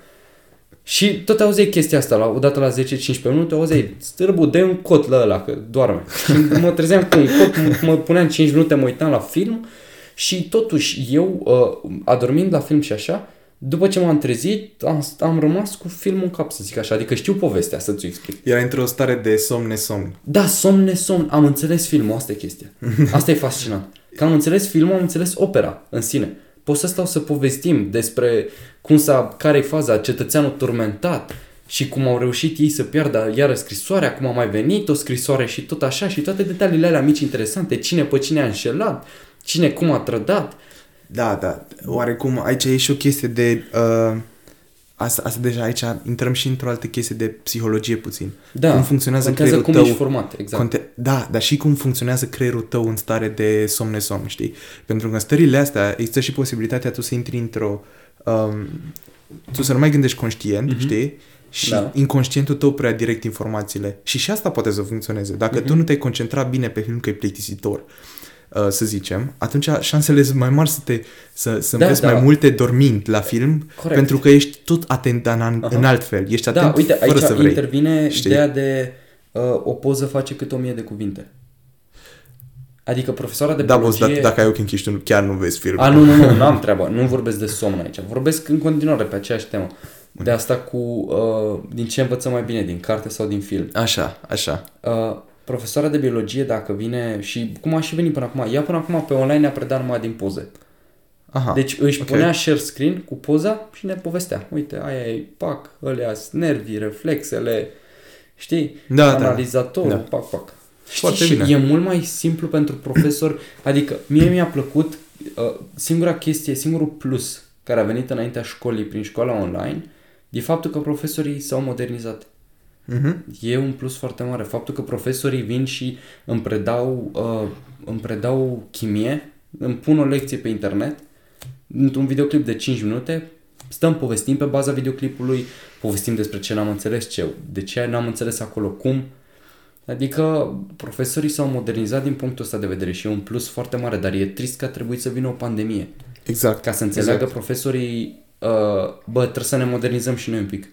Și tot auzeai chestia asta, la, odată la 10-15 minute, auzeai, stârbu, de un cot la ăla, că doarme. Și mă trezeam cu un cot, mă puneam 5 minute, mă uitam la film și totuși eu, uh, adormind la film și așa, după ce m-am trezit, am, am rămas cu filmul în cap, să zic așa, adică știu povestea, să-ți explic. Era într-o stare de somn-nesomn. Da, somn-nesomn, am înțeles filmul, asta e chestia. Asta e fascinant. Că am înțeles filmul, am înțeles opera în sine pot să stau să povestim despre cum s-a, care e faza, cetățeanul turmentat și cum au reușit ei să piardă iară scrisoarea, cum a mai venit o scrisoare și tot așa și toate detaliile alea mici interesante, cine pe cine a înșelat, cine cum a trădat. Da, da, oarecum aici e și o chestie de... Uh asta, asta deja aici intrăm și într-o altă chestie de psihologie puțin. Da, cum funcționează creierul cum tău. ești format, exact. Conte- da, dar și cum funcționează creierul tău în stare de somn-somn, știi? Pentru că în stările astea există și posibilitatea tu să intri într-o... Um, tu să nu mai gândești conștient, mm-hmm. știi? Și da. inconștientul tău prea direct informațiile. Și și asta poate să funcționeze. Dacă mm-hmm. tu nu te-ai concentrat bine pe film că e plictisitor, Uh, să zicem, atunci șansele sunt mai mari să te să, să da, înveți da. mai multe dormind la film, Corect. pentru că ești tot atent în, în alt fel. Ești da, atent da, uite, fără aici să vrei. intervine știi? ideea de uh, o poză face cât o mie de cuvinte. Adică profesoara de da, biologie... Da, boss, dacă ai ochii închiși, tu chiar nu vezi film. A, nu, nu, nu, nu am treabă. Nu vorbesc de somn aici. Vorbesc în continuare pe aceeași temă. De asta cu uh, din ce învățăm mai bine, din carte sau din film. Așa, așa. Uh, profesoara de biologie, dacă vine și cum a și venit până acum, ea până acum pe online ne-a predat numai din poze. Aha, deci își okay. punea share screen cu poza și ne povestea. Uite, aia e pac, alea nervii, reflexele, știi? Da, da. Analizatorul, da. pac, pac. Știi, și bine. e mult mai simplu pentru profesor, adică mie mi-a plăcut uh, singura chestie, singurul plus care a venit înaintea școlii prin școala online, e faptul că profesorii s-au modernizat. Uh-huh. E un plus foarte mare. Faptul că profesorii vin și îmi predau, uh, îmi predau chimie, îmi pun o lecție pe internet, într-un videoclip de 5 minute, stăm, povestim pe baza videoclipului, povestim despre ce n-am înțeles, ce, de ce n-am înțeles acolo, cum. Adică profesorii s-au modernizat din punctul ăsta de vedere și e un plus foarte mare, dar e trist că a trebuit să vină o pandemie. Exact. Ca să înțeleagă exact. profesorii, uh, bă, trebuie să ne modernizăm și noi un pic.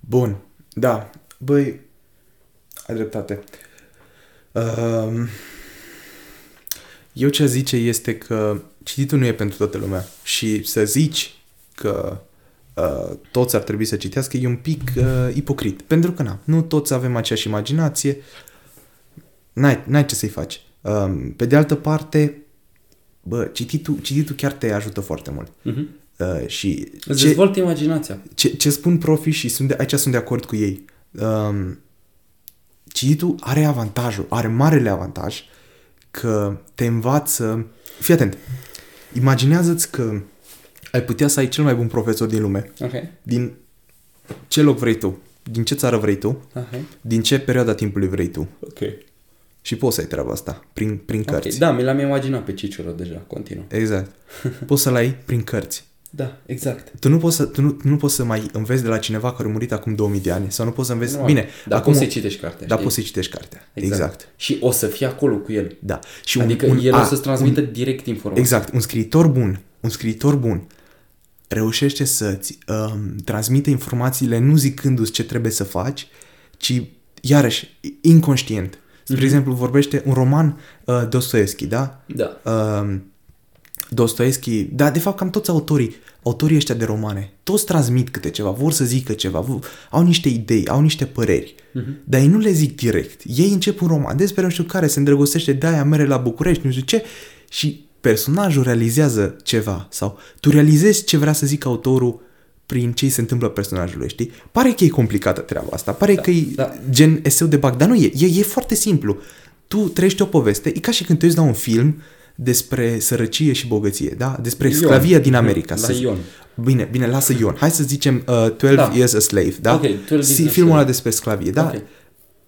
Bun. Da, băi, ai dreptate. Uh, eu ce zice este că cititul nu e pentru toată lumea și să zici că uh, toți ar trebui să citească e un pic uh, ipocrit. Pentru că na, nu toți avem aceeași imaginație, n-ai, n-ai ce să-i faci. Uh, pe de altă parte, bă, cititul, cititul chiar te ajută foarte mult. Uh-huh. Uh, și Îți ce, dezvoltă imaginația. Ce, ce spun profii și sunt de, aici sunt de acord cu ei. Um, cititul are avantajul, are marele avantaj că te învață... Fii atent. Imaginează-ți că ai putea să ai cel mai bun profesor din lume. Ok. Din ce loc vrei tu, din ce țară vrei tu, Ok. din ce perioada timpului vrei tu. Ok. Și poți să ai treaba asta, prin, prin Ok, cărți. da, mi l-am imaginat pe Cicero deja, continuă. Exact. poți să-l ai prin cărți. Da, exact. Tu nu, poți să, tu, nu, tu nu poți să mai înveți de la cineva care a murit acum 2000 de ani sau nu poți să înveți... Nu, Bine, Dar acum, poți să citești cartea, dar știi? poți să citești cartea. Exact. exact. Și o să fie acolo cu el. Da. Și Adică el o să-ți transmită direct informații. Exact. Un scriitor bun, un scriitor bun reușește să-ți um, transmită informațiile nu zicându-ți ce trebuie să faci, ci, iarăși, inconștient. Spre Mhm. exemplu, vorbește un roman uh, Dostoevski, da? Da. uh, Dostoevski, da, de fapt cam toți autorii, autorii ăștia de romane, toți transmit câte ceva, vor să zică ceva, vor- au niște idei, au niște păreri, Mhm. dar ei nu le zic direct. Ei încep un roman despre nu știu care se îndrăgostește de aia, mere la București, nu știu ce, și personajul realizează ceva sau tu realizezi ce vrea să zică autorul prin ce îi se întâmplă personajului, știi? Pare că e complicată treaba asta, pare da, că e da. gen eseu de bac, dar nu e, e, e foarte simplu. Tu trăiești o poveste, e ca și când te uiți la un film despre sărăcie și bogăție, da? Despre Ion. sclavia din America. La să zic. Ion. Bine, bine, lasă Ion. Hai să zicem uh, 12 Da. Years a Slave, da? Ok, 12 Years Si- a Filmul ăla Slave. despre sclavie, da? Ok.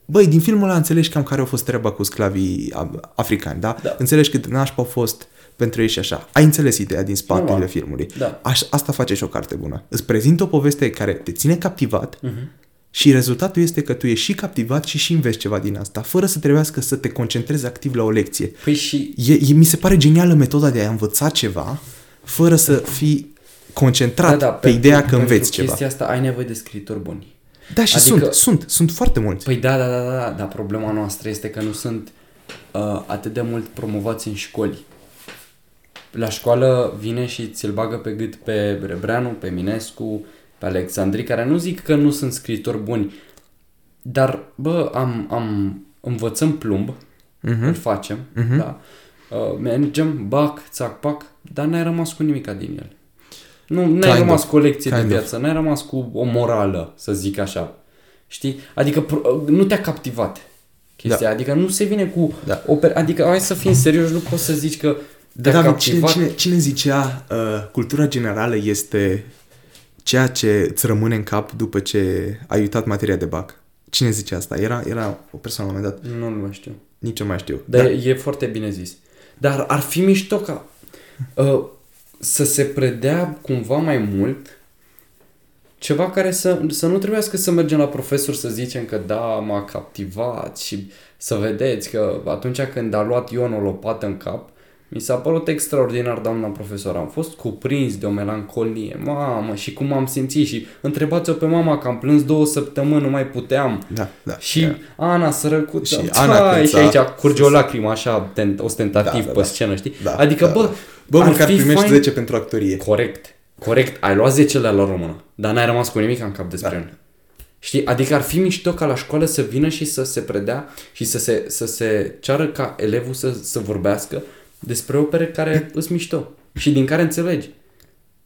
Băi, din filmul ăla înțelegi cam care a fost treaba cu sclavii a- africani, da? Da. Înțelegi cât nașpa au fost pentru ei și așa. Ai înțeles ideea din spatele Normal. filmului. Da. Aș, asta face și o carte bună. Îți prezintă o poveste care te ține captivat Mhm. Și rezultatul este că tu ești și captivat și și înveți ceva din asta, fără să trebuiască să te concentrezi activ la o lecție. Păi și E, e, mi se pare genială metoda de a învăța ceva fără să fii concentrat pe pentru- ideea că pentru înveți ceva. chestia asta ai nevoie de scriitori buni. Da, și Adică- sunt, sunt, sunt foarte mulți. Păi da, da, da, da, da, dar problema noastră este că nu sunt uh, atât de mult promovați în școli. La școală vine și ți-l bagă pe gât pe Rebreanu, pe Minescu, pe Alexandri, care nu zic că nu sunt scriitori buni, dar, bă, am, am, învățăm plumb, Mhm. îl facem, da? Uh, mergem, bac, țac, pac, dar n-ai rămas cu nimica din el. Nu, n-ai Kind rămas of. cu o lecție Kind de of. viață, n-ai rămas cu o morală, să zic așa. Știi? Adică pro- nu te-a captivat chestia, da. adică nu se vine cu... Da. O per- adică hai să fim serioși, nu poți să zici că te-a Dar David, cine, captivat. cine, cine zicea uh, cultura generală este ceea ce îți rămâne în cap după ce ai uitat materia de bac? Cine zice asta? Era, era o persoană la un moment dat, Nu, nu mai știu. nici eu mai știu. Dar da. e foarte bine zis. Dar ar fi mișto ca uh, să se predea cumva mai mult ceva care să, să nu trebuiască să mergem la profesor să zicem că da, m-a captivat și să vedeți că atunci când a luat Ion o lopată în cap, mi s-a părut extraordinar, doamna profesor. Am fost cuprins de o melancolie. Mamă, și cum am simțit. Și întrebați-o pe mama că am plâns două săptămâni, nu mai puteam. Da, da. Și da. Ana sărăcuță, Și și, Ana Ana când și s-a- aici curge o lacrimă așa tent, ostentativ Da, da, da, pe da. scenă, știi? Da, adică, da, bă, da. Bă, ar măcar fi primești fain- 10 pentru actorie. Corect, corect, ai luat 10 la română, dar n-ai rămas cu nimic în cap despre Da. el. Știi? Adică ar fi mișto ca la școală să vină și să se predea și să se, să se ceară ca elevul să, să vorbească despre opere care îs mișto și din care înțelegi.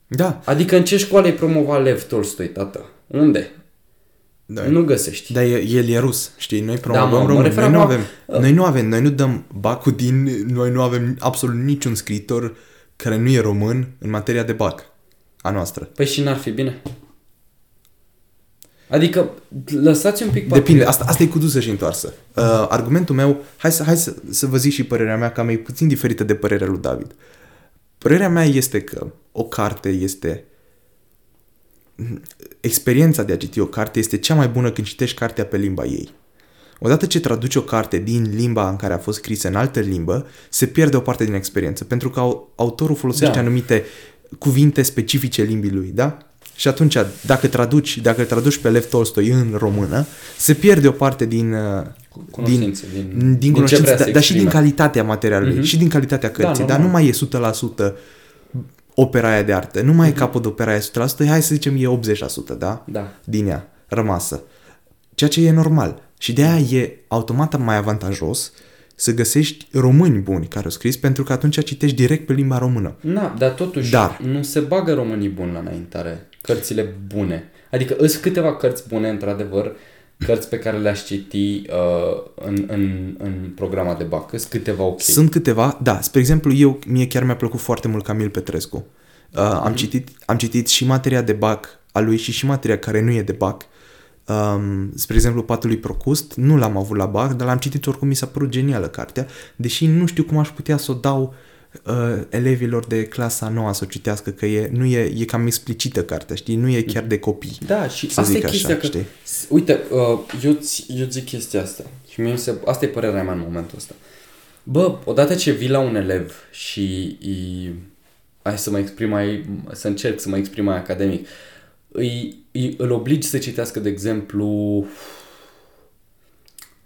Da. Adică în ce școală îi promova Lev Tolstoi, tată? Unde? da. Nu găsești. Dar e- el e rus, știi? Noi mă, promovăm mă români. referam Noi nu la- avem, noi nu avem, noi nu dăm bacul din, noi nu avem absolut niciun scriitor care nu e român în materia de bac a noastră. Păi și n-ar fi bine? Adică, lăsați un pic Depinde, asta, asta e cu dusă și întoarsă. Uh, argumentul meu, hai, să, hai să, să vă zic și părerea mea, că e puțin diferită de părerea lui David. Părerea mea este că o carte este... Experiența de a citi o carte este cea mai bună când citești cartea pe limba ei. Odată ce traduci o carte din limba în care a fost scrisă în altă limbă, se pierde o parte din experiență, pentru că au- autorul folosește Da. anumite cuvinte specifice limbii lui, da? Și atunci, dacă traduci, dacă traduci pe Lev Tolstoi în română, se pierde o parte din, uh, cunoștințe, din- din, din din ce cunoștințe, vrea să dar, dar și din exprime. calitatea materialului, Mhm. și din calitatea cărții, dar normal. nu mai e 100% opera aia de artă, nu mai e capul de opera aia 100%, hai să zicem e 80%, da? Da. din ea rămasă. Ceea ce e normal. Și de aia e automat mai avantajos să găsești români buni care au scris, pentru că atunci citești direct pe limba română. Na, dar totuși Dar. nu se bagă românii buni la înaintare, cărțile bune. Adică îs câteva cărți bune, într-adevăr, cărți pe care le-aș citi uh, în, în, în programa de bac. Îs câteva ok. Sunt câteva, da, spre exemplu, eu, mie chiar mi-a plăcut foarte mult Camil Petrescu. Uh, am, citit, am citit și materia de bac a lui și și materia care nu e de bac. Um, spre exemplu, Patul lui Procust, nu l-am avut la bac, dar l-am citit oricum, mi s-a părut genială cartea, deși nu știu cum aș putea să o dau uh, elevilor de clasa noua să o citească, că e, nu e, e cam explicită cartea, știi? Nu e chiar de copii. Da, și să asta e chestia așa, că, știi? uite, uh, eu, eu zic chestia asta și mie se, asta e părerea mea în momentul ăsta. Bă, odată ce vii la un elev și îi, hai să mă exprim mai, să încerc să mă exprim mai academic, îi, îi, îl obligi să citească, de exemplu,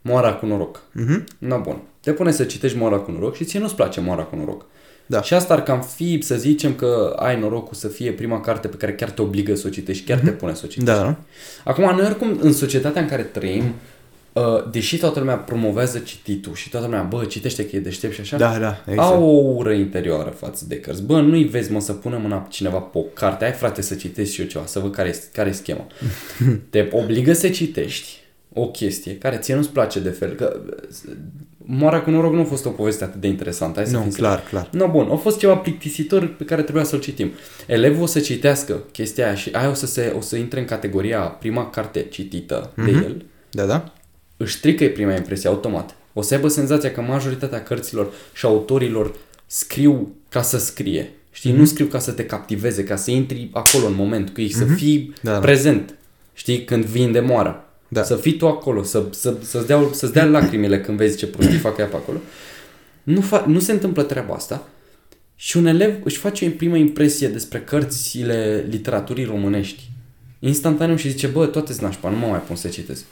Moara cu noroc. Mm-hmm. Na bun. Te pune să citești Moara cu noroc și ție nu-ți place Moara cu noroc. Da. Și asta ar cam fi, să zicem că ai norocul să fie prima carte pe care chiar te obligă să o citești, chiar mm-hmm. te pune să o citești. Da. Acum, noi oricum, în societatea în care trăim, uh, deși toată lumea promovează cititul și toată lumea, bă, citește că e deștept și așa, Da, da, exact. au o ură interioară față de cărți. Bă, nu-i vezi, mă, să pună mâna cineva pe o carte, ai frate să citești și eu ceva, să văd care e care schema. te obligă să citești o chestie care ție nu-ți place de fel, că Moara cu noroc nu a fost o poveste atât de interesantă. Hai să Nu, fim clar, sinceri. clar. No, bun, a fost ceva plictisitor pe care trebuia să-l citim. Elevul o să citească chestia aia și aia o să, se, o să intre în categoria prima carte citită de Mhm. el, Da, da? își strică prima impresie automat. O să aibă senzația că majoritatea cărților și autorilor scriu ca să scrie. Știi, Mhm. nu scriu ca să te captiveze, ca să intri acolo în moment cu ei, să fii Da, da. prezent. Știi, când vin de moară. Da. Să fii tu acolo, să, să, să-ți, dea, să-ți dea lacrimile când vezi ce prostii fac ea pe acolo. Nu, fa- nu se întâmplă treaba asta și un elev își face o primă impresie despre cărțile literaturii românești. Instantaneu și zice, bă, toate nașpa, nu mă mai pun să citesc.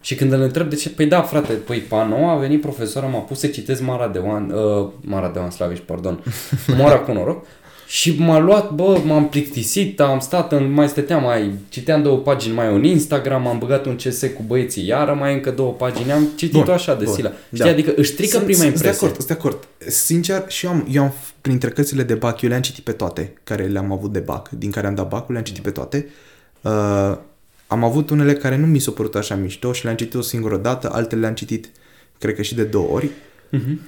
Și când îl întreb de ce, păi da, frate, păi pe nou a venit profesoara, m-a pus să citesc Mara de Oan, uh, Mara de Oan Slaviș, pardon, Moara cu noroc, și m-a luat, bă, m-am plictisit, am stat, în, mai stăteam, mai citeam două pagini mai un Instagram, am băgat un CS cu băieții, iară mai încă două pagini, am citit-o Bun, așa de bun, sila. Știi, da. adică își strică Sunt- prima sunt impresie. de acord, sunt de acord. Sincer, și eu am, eu am, printre cărțile de bac, eu le-am citit pe toate care le-am avut de bac, din care am dat bacul, le-am citit pe toate. Uh, am avut unele care nu mi s-au părut așa mișto și le-am citit o singură dată, altele le-am citit, cred că și de două ori. Mhm.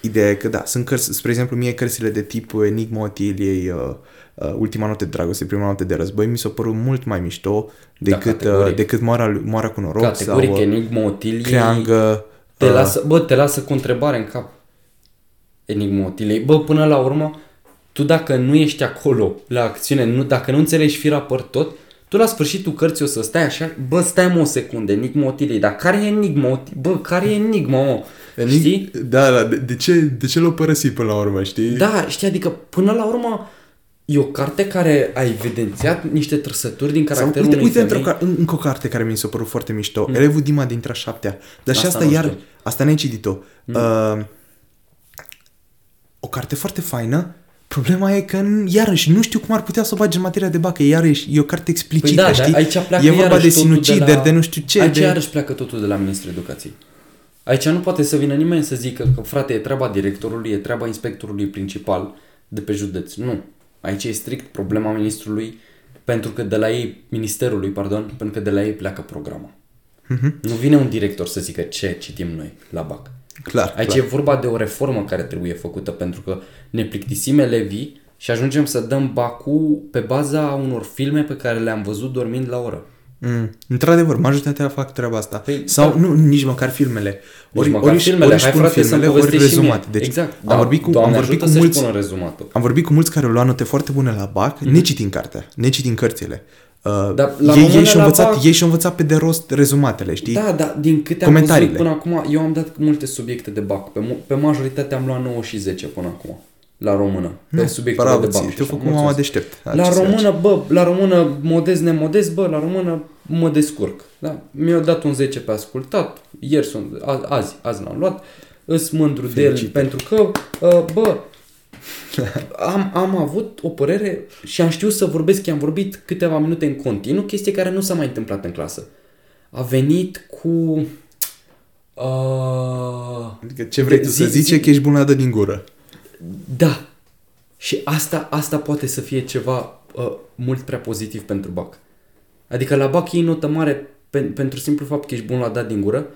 Ideea e că, da, sunt cărți, spre exemplu, mie cărțile de tip Enigma Otiliei, uh, uh, Ultima note de dragoste, Prima note de război, mi s-au părut mult mai mișto decât, uh, categoric. decât Moara, lui- Moara cu noroc Categoric, sau uh, Enigma Otiliei, Creangă. te uh, lasă, bă, te lasă cu o întrebare în cap. Enigma Otiliei. Bă, până la urmă, tu dacă nu ești acolo la acțiune, nu, dacă nu înțelegi fira păr tot, tu la sfârșitul cărții o să stai așa, bă, stai mă o secundă, Enigma Otiliei, dar care e Enigma Otiliei? Bă, care e Enigma, mă? Enig- Știi? Da, da, de, de ce, de ce l-au părăsit până la urmă, știi? Da, știi, adică până la urmă e o carte care a evidențiat niște trăsături din Sau, caracterul uite, unei uite femei. într-o, ca- în, încă o carte care mi s-a părut foarte mișto. Mm. Elevul Dima dintre a șaptea. Dar și Asta asta nu iar, știu. asta n-ai citit-o. Mm. Uh, o carte foarte faină. Problema e că, n- iarăși, nu știu cum ar putea să o bage în materia de bacă. Iarăși, e o carte explicită, Păi da, știi? dar aici pleacă e vorba iarăși de totul sinucideri, de, la... de nu știu ce. Aici de... iarăși pleacă totul de la Ministrul Educației. Aici nu poate să vină nimeni să zică că, frate, e treaba directorului, e treaba inspectorului principal de pe județ. Nu. Aici e strict problema ministrului, pentru că de la ei, ministerului, pardon, pentru că de la ei pleacă programa. Mhm. Nu vine un director să zică ce citim noi la BAC. Clar, Aici clar. e vorba de o reformă care trebuie făcută pentru că ne plictisim elevii și ajungem să dăm bacul pe baza unor filme pe care le-am văzut dormind la oră. Mm. Într-adevăr, majoritatea fac treaba asta. Păi, Sau da. nu, nici măcar filmele. Nici măcar filmele, își hai pun frate să-mi filmele, ori povestești și mie. rezumate. Deci exact, am vorbit cu, Doamne am vorbit ajută cu să-și mulți, pună rezumatul. am vorbit cu mulți care au luat note foarte bune la BAC, mm-hmm. necitind cartea, necitind cărțile. Uh, Mhm. Dar la ei, română ei și-au la învățat, BAC ei și-au învățat pe de rost rezumatele, știi? Da, da, din câte am văzut Comentariile. până acum, eu am dat multe subiecte de bac. Pe, mu- pe majoritate am luat 9 și 10 până acum. La română. Pe subiectele bravo de bac. ție, și te-a așa. făcut mama Mulțumesc. deștept. La Ce să română, bă, la română, modest, nemodest, bă, la română mă descurc. Da? Mi-au dat un 10 pe ascultat, ieri sunt, a- azi, azi l-am luat, îs mândru de el Felicitări. pentru că, uh, bă, am, am avut o părere și am știut să vorbesc, i-am vorbit câteva minute în continuu, chestie care nu s-a mai întâmplat în clasă. A venit cu... Uh, Adică ce vrei de- tu să zi- zici e zi- că ești bună dă din gură. Da. Și asta, asta poate să fie ceva uh, mult prea pozitiv pentru BAC. Adică la BAC iei notă mare pe, pentru simplu fapt că ești bun la dat din gură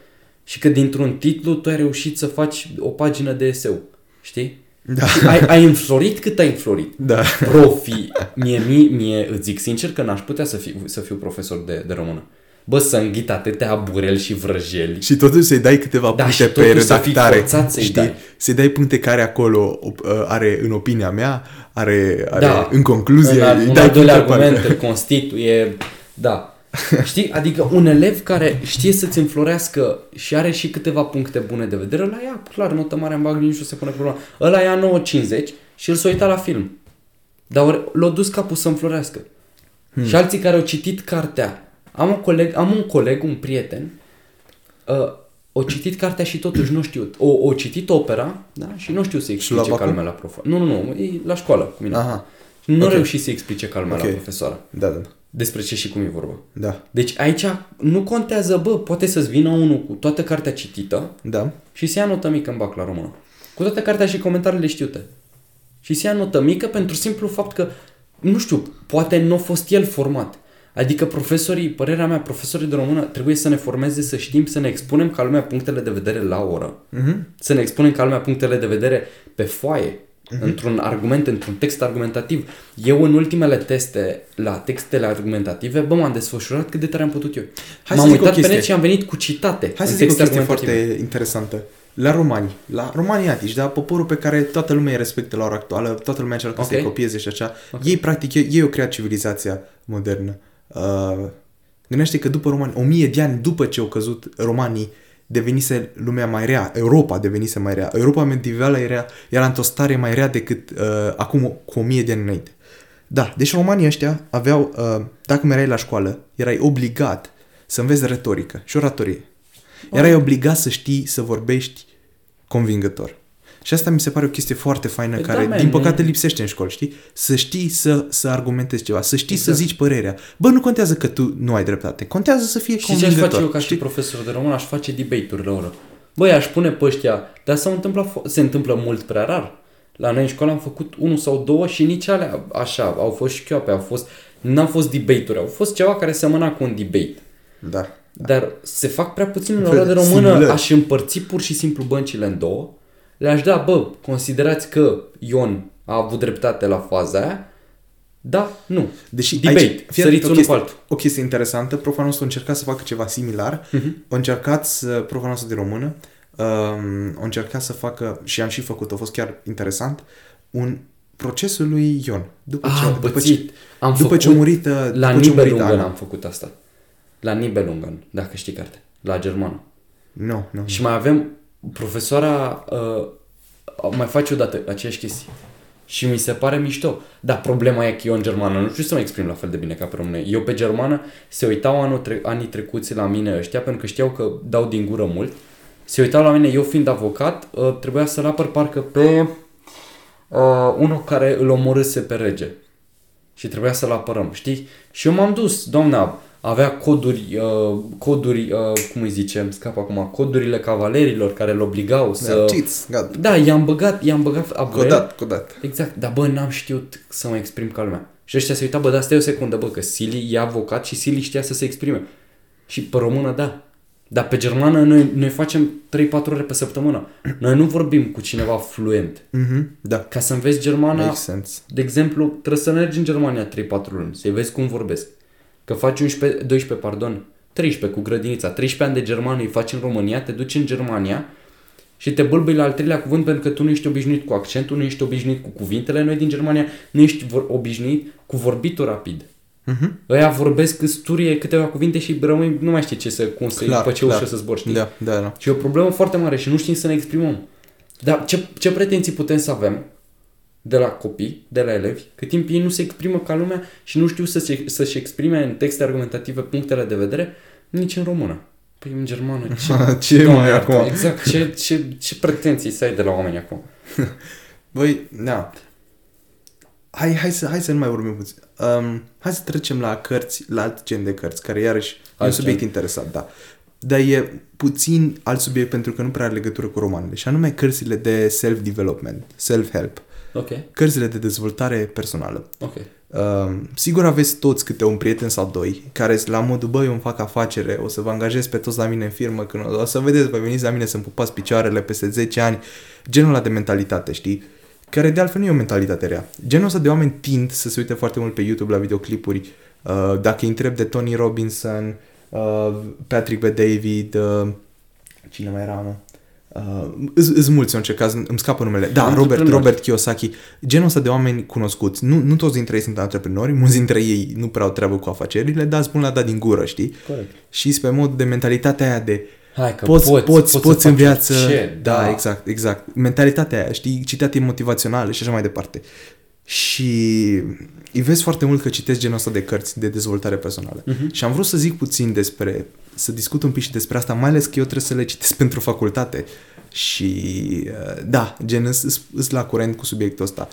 și că dintr-un titlu tu ai reușit să faci o pagină de eseu. Știi? Da. Ai, ai înflorit cât ai înflorit. Da. Profii, mie, mie, mie îți zic sincer că n-aș putea să fiu, să fiu profesor de, de română. Bă, să înghit atâtea bureli și vrăjeli. Și totuși să-i dai câteva Da, puncte și pe totuși să fii redactare. forțat să-i știi? dai. Să-i dai puncte care acolo op- uh, are, în opinia mea, are, are Da. în concluzie, În al, îi un dai al doilea puncte pe argument îl constituie, da. Știi? Adică un elev care știe să-ți înflorească și are și câteva puncte bune de vedere, ăla ia, clar, notă mare în bag, nici nu se pune problema. Ăla ia 9,50 și îl s-a uitat la film. Dar ori- l-a dus capul să înflorească. Hmm. Și alții care au citit cartea. Am un coleg, am un coleg, un prieten, uh, o citit cartea și totuși nu știu. O, o citit opera, da? Și nu știu să explice la ca Bacu? lumea la prof. Nu, nu, nu, e la școală cu mine. Aha. Nu Ok. okay. reușit să explice ca lumea Ok. la profesoară. Da, da, Despre ce și cum e vorba. da. Deci aici nu contează, bă, poate să-ți vină unul cu toată cartea citită Da. și să ia notă mică în bac la română. Cu toată cartea și comentariile știute. Și să ia notă mică pentru simplu fapt că, nu știu, poate nu a fost el format. Adică profesorii, părerea mea, profesorii de română trebuie să ne formeze să știm să ne expunem ca lumea punctele de vedere la oră. Mhm. Să ne expunem ca lumea punctele de vedere pe foaie, într-un argument, într-un text argumentativ. Eu în ultimele teste la textele argumentative, bă, m-am desfășurat cât de tare am putut eu. Hai să m-am zic o uitat pe chestie. net și am venit cu citate Hai să în zic o texte chestie argumentative. foarte interesantă. La romani, la romanii atici, da? Poporul pe care toată lumea îi respectă la ora actuală, toată lumea încearcă Ok. să-i copieze și așa. Ei, practic, ei, ei au creat civilizația modernă. Uh, gândește că după romani, o mie de ani după ce au căzut romanii, devenise lumea mai rea, Europa devenise mai rea. Europa medievală era, era într-o stare mai rea decât uh, acum cu o mie de ani înainte. Da, deci romanii ăștia aveau, uh, dacă mereai la școală, erai obligat să înveți retorică și oratorie. Erai obligat să știi să vorbești convingător. Și asta mi se pare o chestie foarte faină Păi care, da, man, din păcate, e- lipsește în școli, știi? Să știi să, să argumentezi ceva, să știi Exact. să zici părerea. Bă, nu contează că tu nu ai dreptate, contează să fie Și ce aș convingător. face eu ca și știi? profesor de român? Aș face debate-uri la oră. Băi, aș pune pe ăștia, dar s-au întâmplat, fo- se întâmplă mult prea rar. La noi în școală am făcut unul sau două și nici alea așa, au fost șchioape, au fost, n-au fost debate-uri, au fost ceva care semăna cu un debate. Da. Dar se fac prea puțin la fel ora de de română, simulări. aș împărți pur și simplu băncile în două, le-aș da, bă, considerați că Ion a avut dreptate la faza aia, da, nu. Deși Debate, aici, fii săriți atent, o unul pe chestie, altul. o chestie interesantă, profa nostru a încercat să facă ceva similar, Mhm. uh-huh. a încercat să, profa noastră de română, um, a încercat să facă, și am și făcut, a fost chiar interesant, un procesul lui Ion. După Ah, ce, am după ce, pățit. Am după ce a făcut- murit, uh, La după ce a murit Nibelungen Ana. am făcut asta. La Nibelungen, dacă știi carte. La germană. Nu, nu. Și mai avem profesoara uh, mai face odată aceeași chestie. Și mi se pare mișto. Dar problema e că eu în germană nu știu să mă exprim la fel de bine ca pe română. Eu pe germană se uitau anul tre- anii trecuți la mine ăștia pentru că știau că dau din gură mult. Se uitau la mine, eu fiind avocat, uh, trebuia să-l apăr parcă pe uh, unul care îl omorâse pe rege. Și trebuia să-l apărăm, știi? Și eu m-am dus, doamna, avea coduri, uh, coduri, uh, cum îi zicem, scap acum, codurile cavalerilor care îl obligau să... Da, cheats, gata. Da, i-am băgat, i-am băgat Abrel. Codat, codat. Exact, dar bă, n-am știut să mă exprim ca lumea. Și ăștia se uitau, bă, dar stai o secundă, bă, că Sili e avocat și Sili știa să se exprime. Și pe română, da. Dar pe germană noi, noi facem 3-4 ore pe săptămână. Noi nu vorbim cu cineva fluent. Mhm, da. Ca să înveți germana, Makes sense. de exemplu, trebuie să mergi în Germania 3-4 luni, să-i vezi cum vorbesc. Că faci 11, 12, pardon, 13 cu grădinița, 13 ani de germană îi faci în România, te duci în Germania și te bâlbâi la al treilea cuvânt pentru că tu nu ești obișnuit cu accentul, nu ești obișnuit cu cuvintele. Noi din Germania nu ești vor- obișnuit cu vorbitul rapid. Mhm. Ăia vorbesc sturie câteva cuvinte și rămâi, nu mai știi ce să, cum să Clar, pe ce clar. ușă să zbori, știi? Da, da, da. Și e o problemă foarte mare și nu știm să ne exprimăm. Dar ce, ce pretenții putem să avem de la copii, de la elevi, cât timp ei nu se exprimă ca lumea și nu știu să se, să-și exprime în texte argumentative punctele de vedere, nici în română. Păi în germană, ce, Ce Doamne mai iartă, acum? Exact, ce, ce, ce pretenții să ai de la oameni acum? Băi, da. Hai, hai, să, hai să nu mai vorbim puțin. Um, hai să trecem la cărți, la alt gen de cărți, care iarăși e un Alt subiect gen. interesant, da. Dar e puțin alt subiect pentru că nu prea are legătură cu romanele. Și anume cărțile de self-development, self-help. Ok, Cărțile de dezvoltare personală. ok. Um, sigur aveți toți câte un prieten sau doi care sunt la modul, băi, eu îmi fac afacere, o să vă angajez pe toți la mine în firmă, când o să vedeți, vă veniți la mine să-mi pupați picioarele peste 10 ani, genul ăla de mentalitate, știi? care de altfel nu e o mentalitate rea. Genul ăsta de oameni tind să se uite foarte mult pe YouTube la videoclipuri. Uh, dacă îi întreb de Tony Robinson, uh, Patrick B. David, uh, cine mai era, mă? Uh, îs mulți, în orice caz, îmi scapă numele. Da, Robert, Robert Kiyosaki. Genul ăsta de oameni cunoscuți. Nu, nu toți dintre ei sunt antreprenori, mulți dintre ei nu prea au treabă cu afacerile, dar spun la dat din gură, știi? Corect. Și pe mod de mentalitatea aia de Hai că poți, poți, poți, poți, poți să în faci viață. orice, da, da. exact, exact. Mentalitatea aia, știi, citații motivaționale și așa mai departe. Și îi vezi foarte mult că citesc genul ăsta de cărți de dezvoltare personală. Mhm. Și am vrut să zic puțin despre, să discut un pic și despre asta, mai ales că eu trebuie să le citesc pentru facultate. Și uh, da, gen, îs la curent cu subiectul ăsta.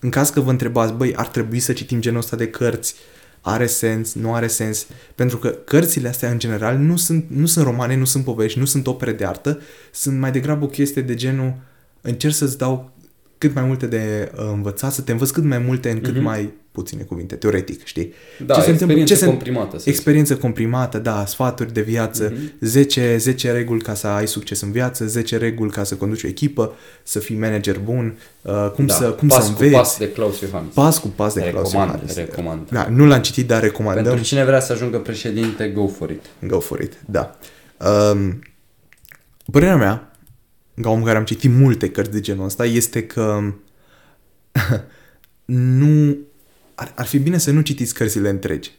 În caz că vă întrebați, băi, ar trebui să citim genul ăsta de cărți, are sens, nu are sens, pentru că cărțile astea în general nu sunt, nu sunt romane, nu sunt povești, nu sunt opere de artă, sunt mai degrabă o chestie de genul încerc să-ți dau cât mai multe de uh, învățat, să te învăț cât mai multe în cât mm-hmm. mai puține cuvinte, teoretic, știi? Da, ce se experiență ce se, comprimată. Să experiență comprimată, da, sfaturi de viață, mm-hmm. 10, 10 reguli ca să ai succes în viață, 10 reguli ca să conduci o echipă, să fii manager bun, uh, cum da, să cum pas să cu înveți. pas de Klaus Iohannis. Pas cu pas de Klaus recomand, Iohannis. recomand. Da, nu l-am citit, dar recomandăm. Pentru cine vrea să ajungă președinte, go for it. Go for it, da. Um, părerea mea, ca om care am citit multe cărți de genul ăsta, este că nu... Ar, ar fi bine să nu citiți cărțile întregi.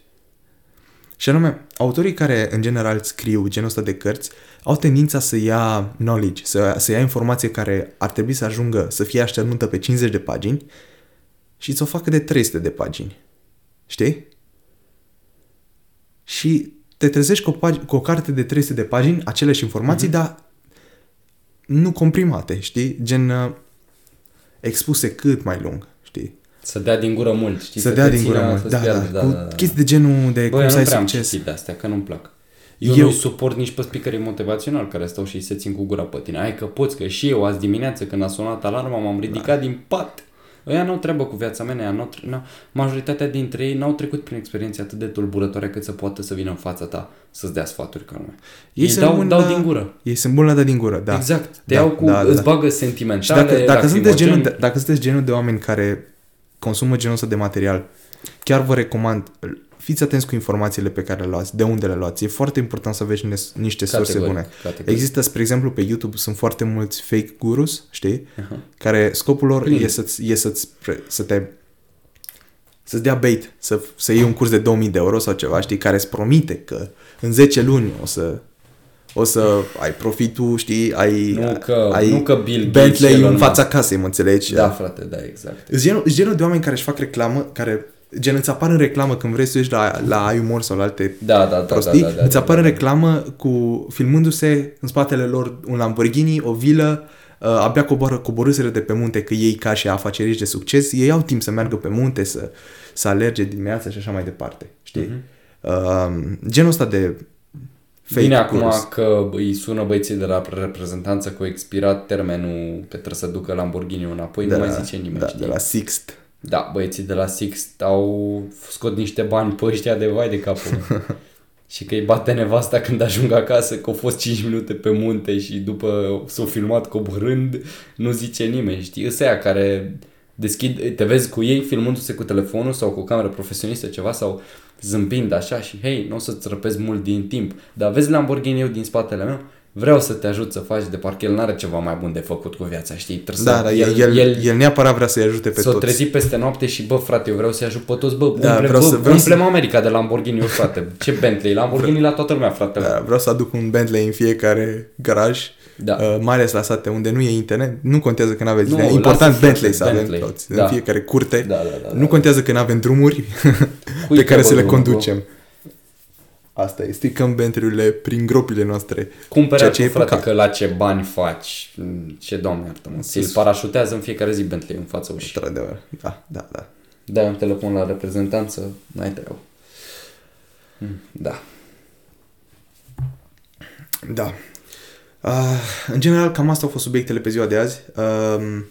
Și anume, autorii care în general scriu genul ăsta de cărți au tendința să ia knowledge, să, să ia informație care ar trebui să ajungă să fie așternută pe 50 de pagini și să o facă de 300 de pagini. Știi? Și te trezești cu o, pag- cu o carte de 300 de pagini, aceleași informații, mm-hmm. dar nu comprimate, știi? Gen uh, expuse cât mai lung, știi? Să dea din gură mult, știi? Să, să dea din gură mult, da, da, da, cu da, da. chestii de genul de Bă, cum să ai nu prea succes. am citit de astea, că nu-mi plac. Eu, Eu- eu nu suport nici pe speakerii motivațional care stau și se țin cu gura pe tine. Hai că poți, că și eu azi dimineață când a sunat alarma m-am ridicat da. din pat. Ăia n-au treabă cu viața mea, ăia n-au, tre- n-au, majoritatea dintre ei n-au trecut prin experiențe atât de tulburătoare cât să poată să vină în fața ta să-ți dea sfaturi ca lumea. Ei, sunt dau, buni dau la- din gură. Ei sunt buni la dat din gură, da. Exact. Te Da, iau cu, da, da, îți da. bagă Și sentimentale, dacă, dacă, sunteți genul lacrimogene. de, dacă sunteți genul de oameni care consumă genul ăsta de material, chiar vă recomand, fiți atenți cu informațiile pe care le luați, de unde le luați. E foarte important să aveți niște- niște surse Categoric, bune. categoric. Există, spre exemplu, pe YouTube sunt foarte mulți fake gurus, știi? Aha. Care scopul lor Plin. e, să-ți, e să-ți, pre- să te să-ți dea bait, să, să iei un curs de 2000 de euro sau ceva, știi, care îți promite că în 10 luni o să o să ai profitul, știi, ai, Nu că- ai nu că Bill Gates Bentley și Elon în fața Musk. casei, mă înțelegi? Da, frate, da, exact. Îți genul, îți genul de oameni care își fac reclamă, care gen îți apar în reclamă când vrei să ieși la, la iUmor sau la alte Da, da, da, prostii, da, da, da, îți da, apare da, da. reclamă cu filmându-se în spatele lor un Lamborghini, o vilă, uh, abia coboară coborâsele de pe munte, că ei ca și afaceriști de succes, ei au timp să meargă pe munte, să, să alerge dimineața și așa mai departe, știi? Mhm. Uh, genul ăsta de fake Bine, acum gurus. că îi sună băieții de la reprezentanță că au expirat termenul pe trebuie să ducă Lamborghini înapoi, de nu la, mai zice nimeni, da, știi? de la Sixt. Da, băieții de la Sixt au scot niște bani pe ăștia de vai de capul. meu. și că îi bate nevasta când ajung acasă, că au fost 5 minute pe munte și după s-au filmat coborând, nu zice nimeni, știi? Ăsta aia care deschid, te vezi cu ei filmându-se cu telefonul sau cu o cameră profesionistă ceva sau zâmbind așa și hei, nu o să-ți răpezi mult din timp, dar vezi Lamborghini eu din spatele meu, vreau să te ajut să faci de parcă el n-are ceva mai bun de făcut cu viața, știi? Trebuie Da, să, da, el, el, el, el neapărat vrea să-i ajute pe S-o toți. trezi peste noapte și bă frate, eu vreau să-i ajut pe toți, bă, Da, umple, vreau bă, să- vreau umplem să- America de Lamborghini, eu frate, ce Bentley, Lamborghini la toată lumea, frate. Da, vreau să aduc un Bentley în fiecare garaj, Da. uh, mai ales la sate unde nu e internet. Nu contează că nu aveți Nu, internet. lasă Important frate, Bentley să avem Bentley. toți, Da. în fiecare curte. Da, da, da, nu da. contează că nu avem drumuri Cui pe care că să le bă, drumul, conducem. Asta e, stricăm Bentley-urile prin gropile noastre. Cumpere Ceea ce tu, e frate, păcat. că la ce bani faci, Mm, ce doamne iartă-mă, ți-l parașutează în fiecare zi Bentley în fața ușii. Într-adevăr, da, da, da. Dai un telefon la reprezentanță, n-ai treabă. Mm, Da. Da. Uh, în general, cam asta au fost subiectele pe ziua de azi. Um,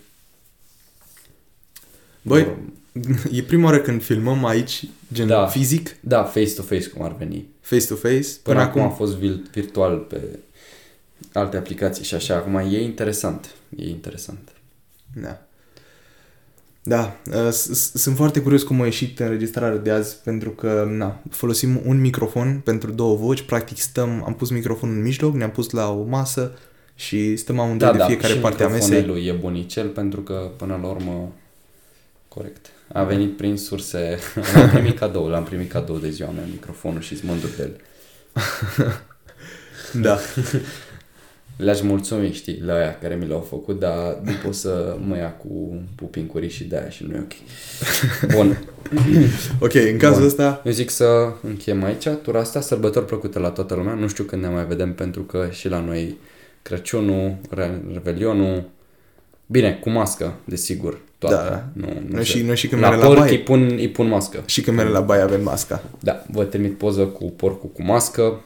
băi, e prima oară când filmăm aici, gen Da. fizic, Da, face-to-face cum ar veni. Face-to-face. Până, Până, acum a acum, fost vil- virtual pe alte aplicații și așa. Acum e interesant. E interesant. Da. Da, uh, sunt foarte curios cum a ieșit înregistrarea de azi pentru că na, folosim un microfon pentru două voci, practic stăm, am pus microfonul în mijloc, ne-am pus la o masă și stăm amândoi da, de da, fiecare parte a mesei. lui e bunicel pentru că până la urmă corect. A venit prin surse, l-am primit cadou, l-am primit cadou de ziua mea microfonul și sunt de el. da. Le-aș mulțumi, știi, la aia care mi l-au făcut, dar după o să mă ia cu pupincuri și de aia și nu e ok. Bun. ok, în cazul Bun. ăsta... Eu zic să încheiem aici tura asta, sărbători plăcute la toată lumea. Nu știu când ne mai vedem pentru că și la noi Crăciunul, Revelionul, bine, cu mască, desigur, toate. Da. Nu, nu noi, și, noi și când la porc la baie, îi pun, îi pun mască. Și când mergem la baie avem masca. Da, vă trimit poză cu porcul cu mască,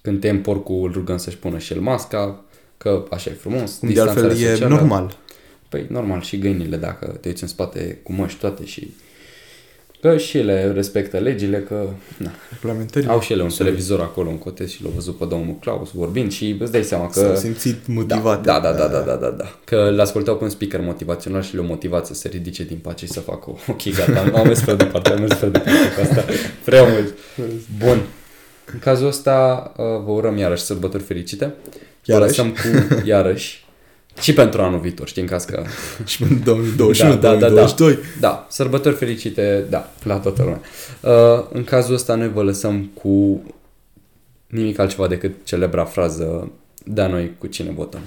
când tem porcul, îl rugăm să-și pună și el masca, că așa e frumos. Cum de altfel e socială. normal. Păi normal și găinile, dacă te uiți în spate cu măști toate și Că și ele respectă legile, că na, au și ele un televizor acolo în cote și l-au văzut pe domnul Claus vorbind și îți dai seama că... S-au simțit motivate. Da, da, da, da, da, da, da. Că l-ascultau pe un speaker motivațional și le-au motivat să se ridice din pace și să facă ok, gata, am mers pe departe, am mers pe departe cu asta. Prea mult. Bun. În cazul ăsta uh, vă urăm iarăși sărbători fericite. Iarăși? Vă lăsăm cu iarăși. Și pentru anul viitor, știi, în caz că... și pentru 2021, da, 2022. Da, da, da. da, sărbători fericite, da, la toată lumea. Uh, în cazul ăsta noi vă lăsăm cu nimic altceva decât celebra frază, da noi cu cine votăm.